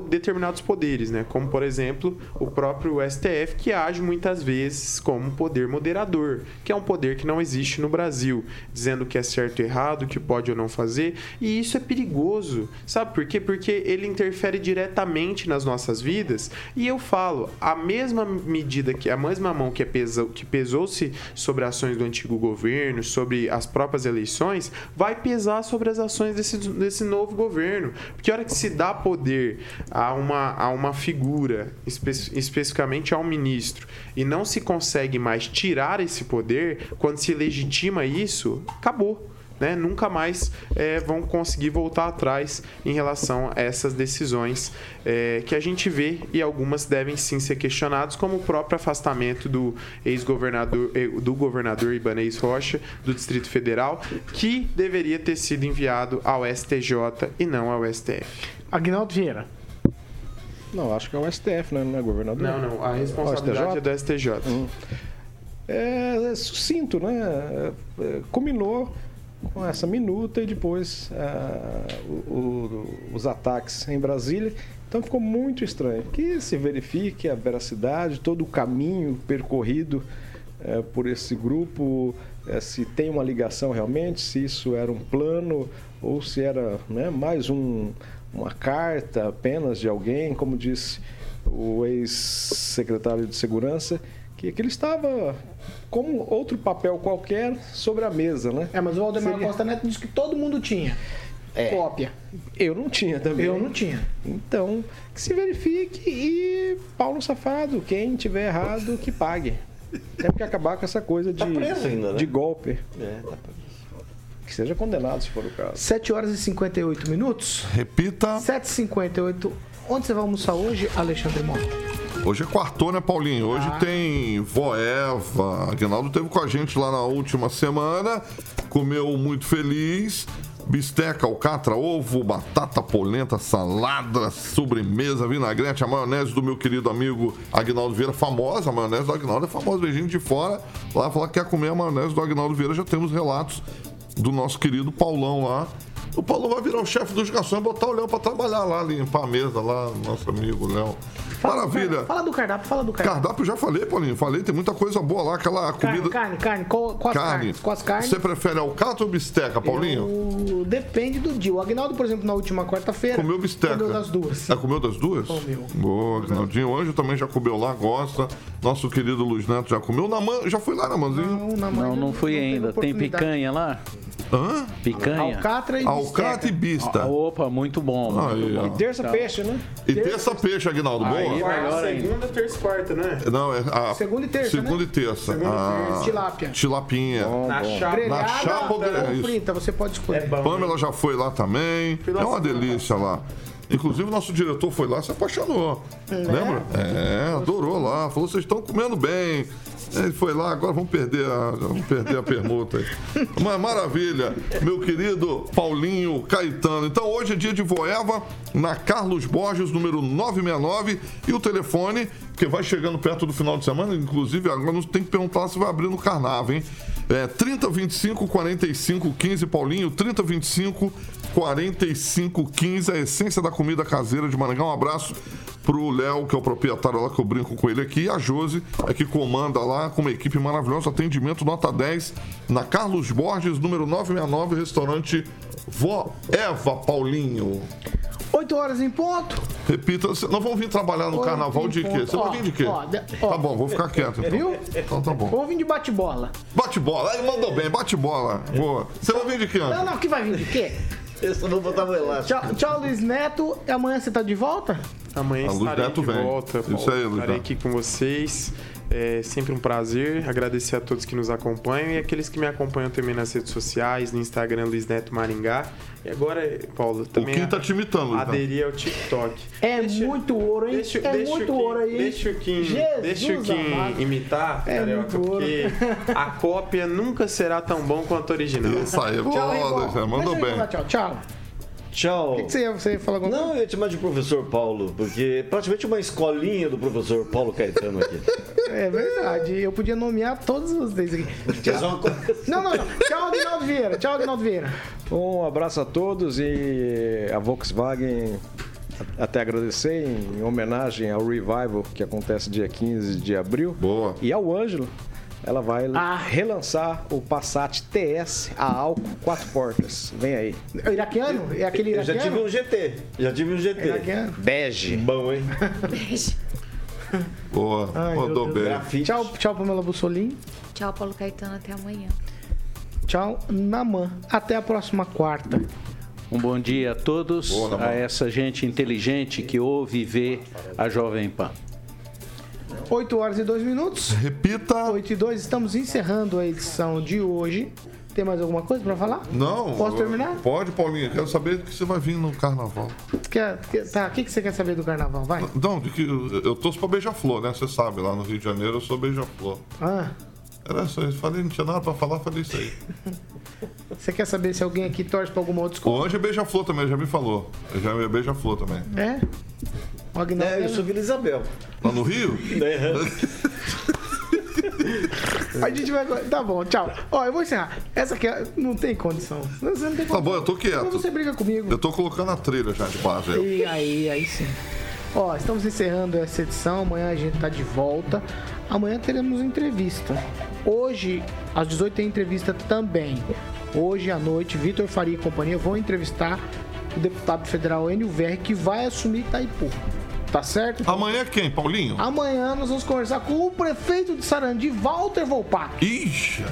determinados poderes, né? Como, por exemplo, o próprio STF, que age muitas vezes como poder moderador, que é um poder que não existe no Brasil, dizendo que é certo e errado, que pode ou não fazer, e isso é perigoso. Sabe por quê? Porque ele interfere diretamente nas nossas vidas, e eu falo, a mesma medida que a mesma mão que, é que pesou-se sobre ações do antigo governo, sobre as próprias eleições, vai pesar sobre as ações desse, desse novo governo. Porque a hora que se dá poder a uma, a uma figura, espe especificamente a um ministro, e não se consegue mais tirar esse poder, quando se legitima isso, acabou. Né, nunca mais é, vão conseguir voltar atrás em relação a essas decisões é, que a gente vê e algumas devem sim ser questionadas, como o próprio afastamento do ex-governador eh, do governador Ibanez Rocha do Distrito Federal, que deveria ter sido enviado ao STJ e não ao STF. Agnaldo Vieira. Não, acho que é o STF, né? não é governador? Não, não. A responsabilidade é do STJ. Hum. É, é, sucinto, né? É, é, combinou com essa minuta e depois é, o, o, os ataques em Brasília. Então ficou muito estranho. Que se verifique a veracidade, todo o caminho percorrido é, por esse grupo, se tem uma ligação realmente, se isso era um plano ou se era né, mais um, uma carta apenas de alguém, como disse o ex-secretário de Segurança, que, que ele estava como outro papel qualquer sobre a mesa, né? É, mas o Valdemar Seria... Costa Neto disse que todo mundo tinha. É. Cópia. Eu não tinha também. Eu não tinha. Então, que se verifique e Paulo Safado, quem tiver errado, que pague. Tem que acabar com essa coisa tá de, tá ainda, né? de golpe. É, tá preso que seja condenado se for o caso. 7 horas e 58 minutos. Repita. 7h58. Onde você vai almoçar hoje, Alexandre Mota? Hoje é quartou, né, Paulinho? Hoje ah. tem Voeva. Aguinaldo teve com a gente lá na última semana. Comeu muito feliz. Bisteca, alcatra, ovo, batata polenta, salada, sobremesa, vinagrete, a maionese do meu querido amigo Agnaldo Vieira, famosa, a maionese do Agnaldo é famosa, beijinho de fora. Lá falar que quer comer a maionese do Agnaldo Vieira, já temos relatos do nosso querido Paulão lá. O Paulão vai virar o chefe dos garçons e botar o Léo para trabalhar lá, limpar a mesa lá, nosso amigo Léo. Maravilha. Fala do cardápio, fala do cardápio. Cardápio já falei, Paulinho. Falei, tem muita coisa boa lá, aquela comida. Carne, carne, com, com as carne. carnes. Com as carnes. Você prefere alcatra ou bisteca, Paulinho? Eu... Depende do dia. O Agnaldo, por exemplo, na última quarta-feira. Comeu bisteca. Comeu das duas. É, comeu das duas? Comeu. Boa, Agnaldinho. O Anjo também já comeu lá, gosta. Nosso querido Luiz Neto já comeu. Naman, já foi lá, Namanzinho? Não, Naman, não, não fui ainda. Tem picanha lá? Hã? Picanha. Alcatra e Alcatra e bista. Ah, Opa, muito bom. Aí, ó. bom. E terça Então, peixe, né? E terça peixe, Aguinaldo, boa? Aí, melhor ainda. Segunda, terça e quarta, né? Não, é a Segunda e terça, Segunda né? e terça. Segunda e Ah, terça. Tilápia. Tilapinha. Na chapa. Grelhada Na chapa ou gre- ou isso. frita, você pode escolher. É bom. Pamela já foi lá também. É uma delícia lá. Inclusive, nosso diretor foi lá e se apaixonou. Lembra? É, adorou lá. Falou: vocês estão comendo bem. Ele foi lá, agora vamos perder a, vamos perder a permuta. aí. Mas maravilha, meu querido Paulinho Caetano. Então, hoje é dia de Voeva, na Carlos Borges, número 969. E o telefone, que vai chegando perto do final de semana, inclusive, agora nós tem que perguntar se vai abrir no carnaval, hein? É 3025 45 15, Paulinho, 3025 45 15, a essência da comida caseira de Maringá. Um abraço pro Léo, que é o proprietário lá, que eu brinco com ele aqui, e a Josi, é que comanda lá com uma equipe maravilhosa, atendimento nota 10, na Carlos Borges, número 969, restaurante Vó Eva Paulinho. 8 horas em ponto. Repita, nós vamos vir trabalhar no carnaval de quê? Você vai vir de quê? ó, ó. Tá bom, vou ficar quieto então. Viu? Então tá bom. Vou vir de bate-bola. Bate bola, aí mandou bem, bate bola. Boa. Você vai vir de quê? Não, não, que vai vir de quê? Eu só vou botar o elástico. Tchau, tchau, Luiz Neto. E amanhã você tá de volta? Amanhã A estarei Neto de vem. volta. Isso aí, Luz Estarei aqui com vocês. É sempre um prazer. Agradecer a todos que nos acompanham e aqueles que me acompanham também nas redes sociais, no Instagram Luiz Neto Maringá. E agora, Paulo, O também Kim tá te imitando, Neto. aderir ao TikTok. É muito ouro, hein? Deixa, é deixa muito o ouro aí. Deixa o Kim, Jesus deixa o Kim amado. imitar, É Carioca, muito ouro. porque a cópia nunca será tão bom quanto a original. Isso aí, Tchau, Neto, mandou Deixa bem. Tchau, tchau. Tchau. O que, que você ia, você ia falar alguma Não, eu ia te chamar de professor Paulo, porque é praticamente uma escolinha do professor Paulo Caetano aqui. É verdade. Eu podia nomear todos vocês aqui. Coisa- Não, não, não. Tchau, Aguinaldo Vieira. Tchau, Aguinaldo Vieira. Um abraço a todos e a Volkswagen até agradecer em homenagem ao Revival que acontece dia 15 de abril. Boa. E ao Ângelo, ela vai Ah. relançar o Passat TS a álcool quatro portas. Vem aí. É o iraquiano? É aquele Eu já tive iraquiano? um GT. Já tive um GT. Iraquiano? Bege. Bom, hein? Boa, Ai, mandou meu bem. Grafite. Tchau, tchau, Pamela Bussolim. Tchau, Paulo Caetano. Até amanhã. Tchau, Namã. Até a próxima quarta. Um bom dia a todos, Boa, a essa gente inteligente que ouve e vê a Jovem Pan. 8 horas e 2 minutos. Repita. 8 e 2, estamos encerrando a edição de hoje. Tem mais alguma coisa pra falar? Não. Posso terminar? Pode, Paulinho. Quero saber que você vai vir no carnaval. Quer, quer- tá, o que, que você quer saber do carnaval? Vai. Não, de que eu, eu torço pra Beija-Flor, né? Você sabe, lá no Rio de Janeiro eu sou Beija-Flor. Ah, Era só isso. Falei, não tinha nada pra falar, falei isso aí. você quer saber se alguém aqui torce pra alguma outra escola? O Anjo é Beija-Flor também, já me falou. Já é Beija-Flor também. É? O Agnaldo É, eu sou Vila Isabel. Lá no Rio? A gente vai. Tá bom, tchau. Ó, eu vou encerrar. Essa aqui é- não tem condição. Você não tem condição. Tá bom, eu tô quieto. você briga comigo. Eu tô colocando a trilha já de base. E aí, aí sim. Ó, estamos encerrando essa edição. Amanhã a gente tá de volta. Amanhã teremos entrevista. Hoje, às 18 tem entrevista também. Hoje à noite, Vitor Faria e companhia vão entrevistar o deputado federal Enio Verri, que vai assumir Itaipu. Tá certo? Amanhã quem, Paulinho? Amanhã nós vamos conversar com o prefeito de Sarandi, Walter Volpato. Ixi.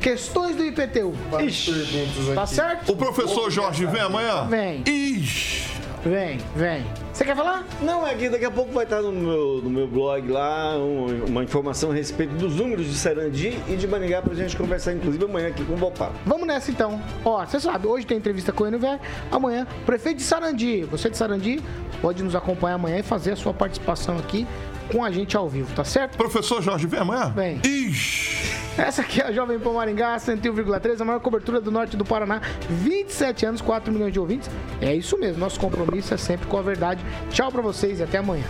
Questões do IPTU. Ixi, tá certo? O professor Jorge vem amanhã? Vem. Ixi. Vem, vem. Você quer falar? Não, é que daqui a pouco vai estar no meu, no meu blog lá um- uma informação a respeito dos números de Sarandi e de Maringá pra gente conversar, inclusive, amanhã aqui com o Volpato. Vamos nessa então. Ó, você sabe, hoje tem entrevista com o NVR, amanhã, prefeito de Sarandi. Você de Sarandi pode nos acompanhar amanhã e fazer a sua participação aqui com a gente ao vivo, tá certo? Professor Jorge vem amanhã? Vem. Ixi. Essa aqui é a Jovem Pan Maringá, 101,3, a maior cobertura do norte do Paraná. 27 anos, 4 milhões de ouvintes. É isso mesmo, nosso compromisso é sempre com a verdade. Tchau pra vocês e até amanhã.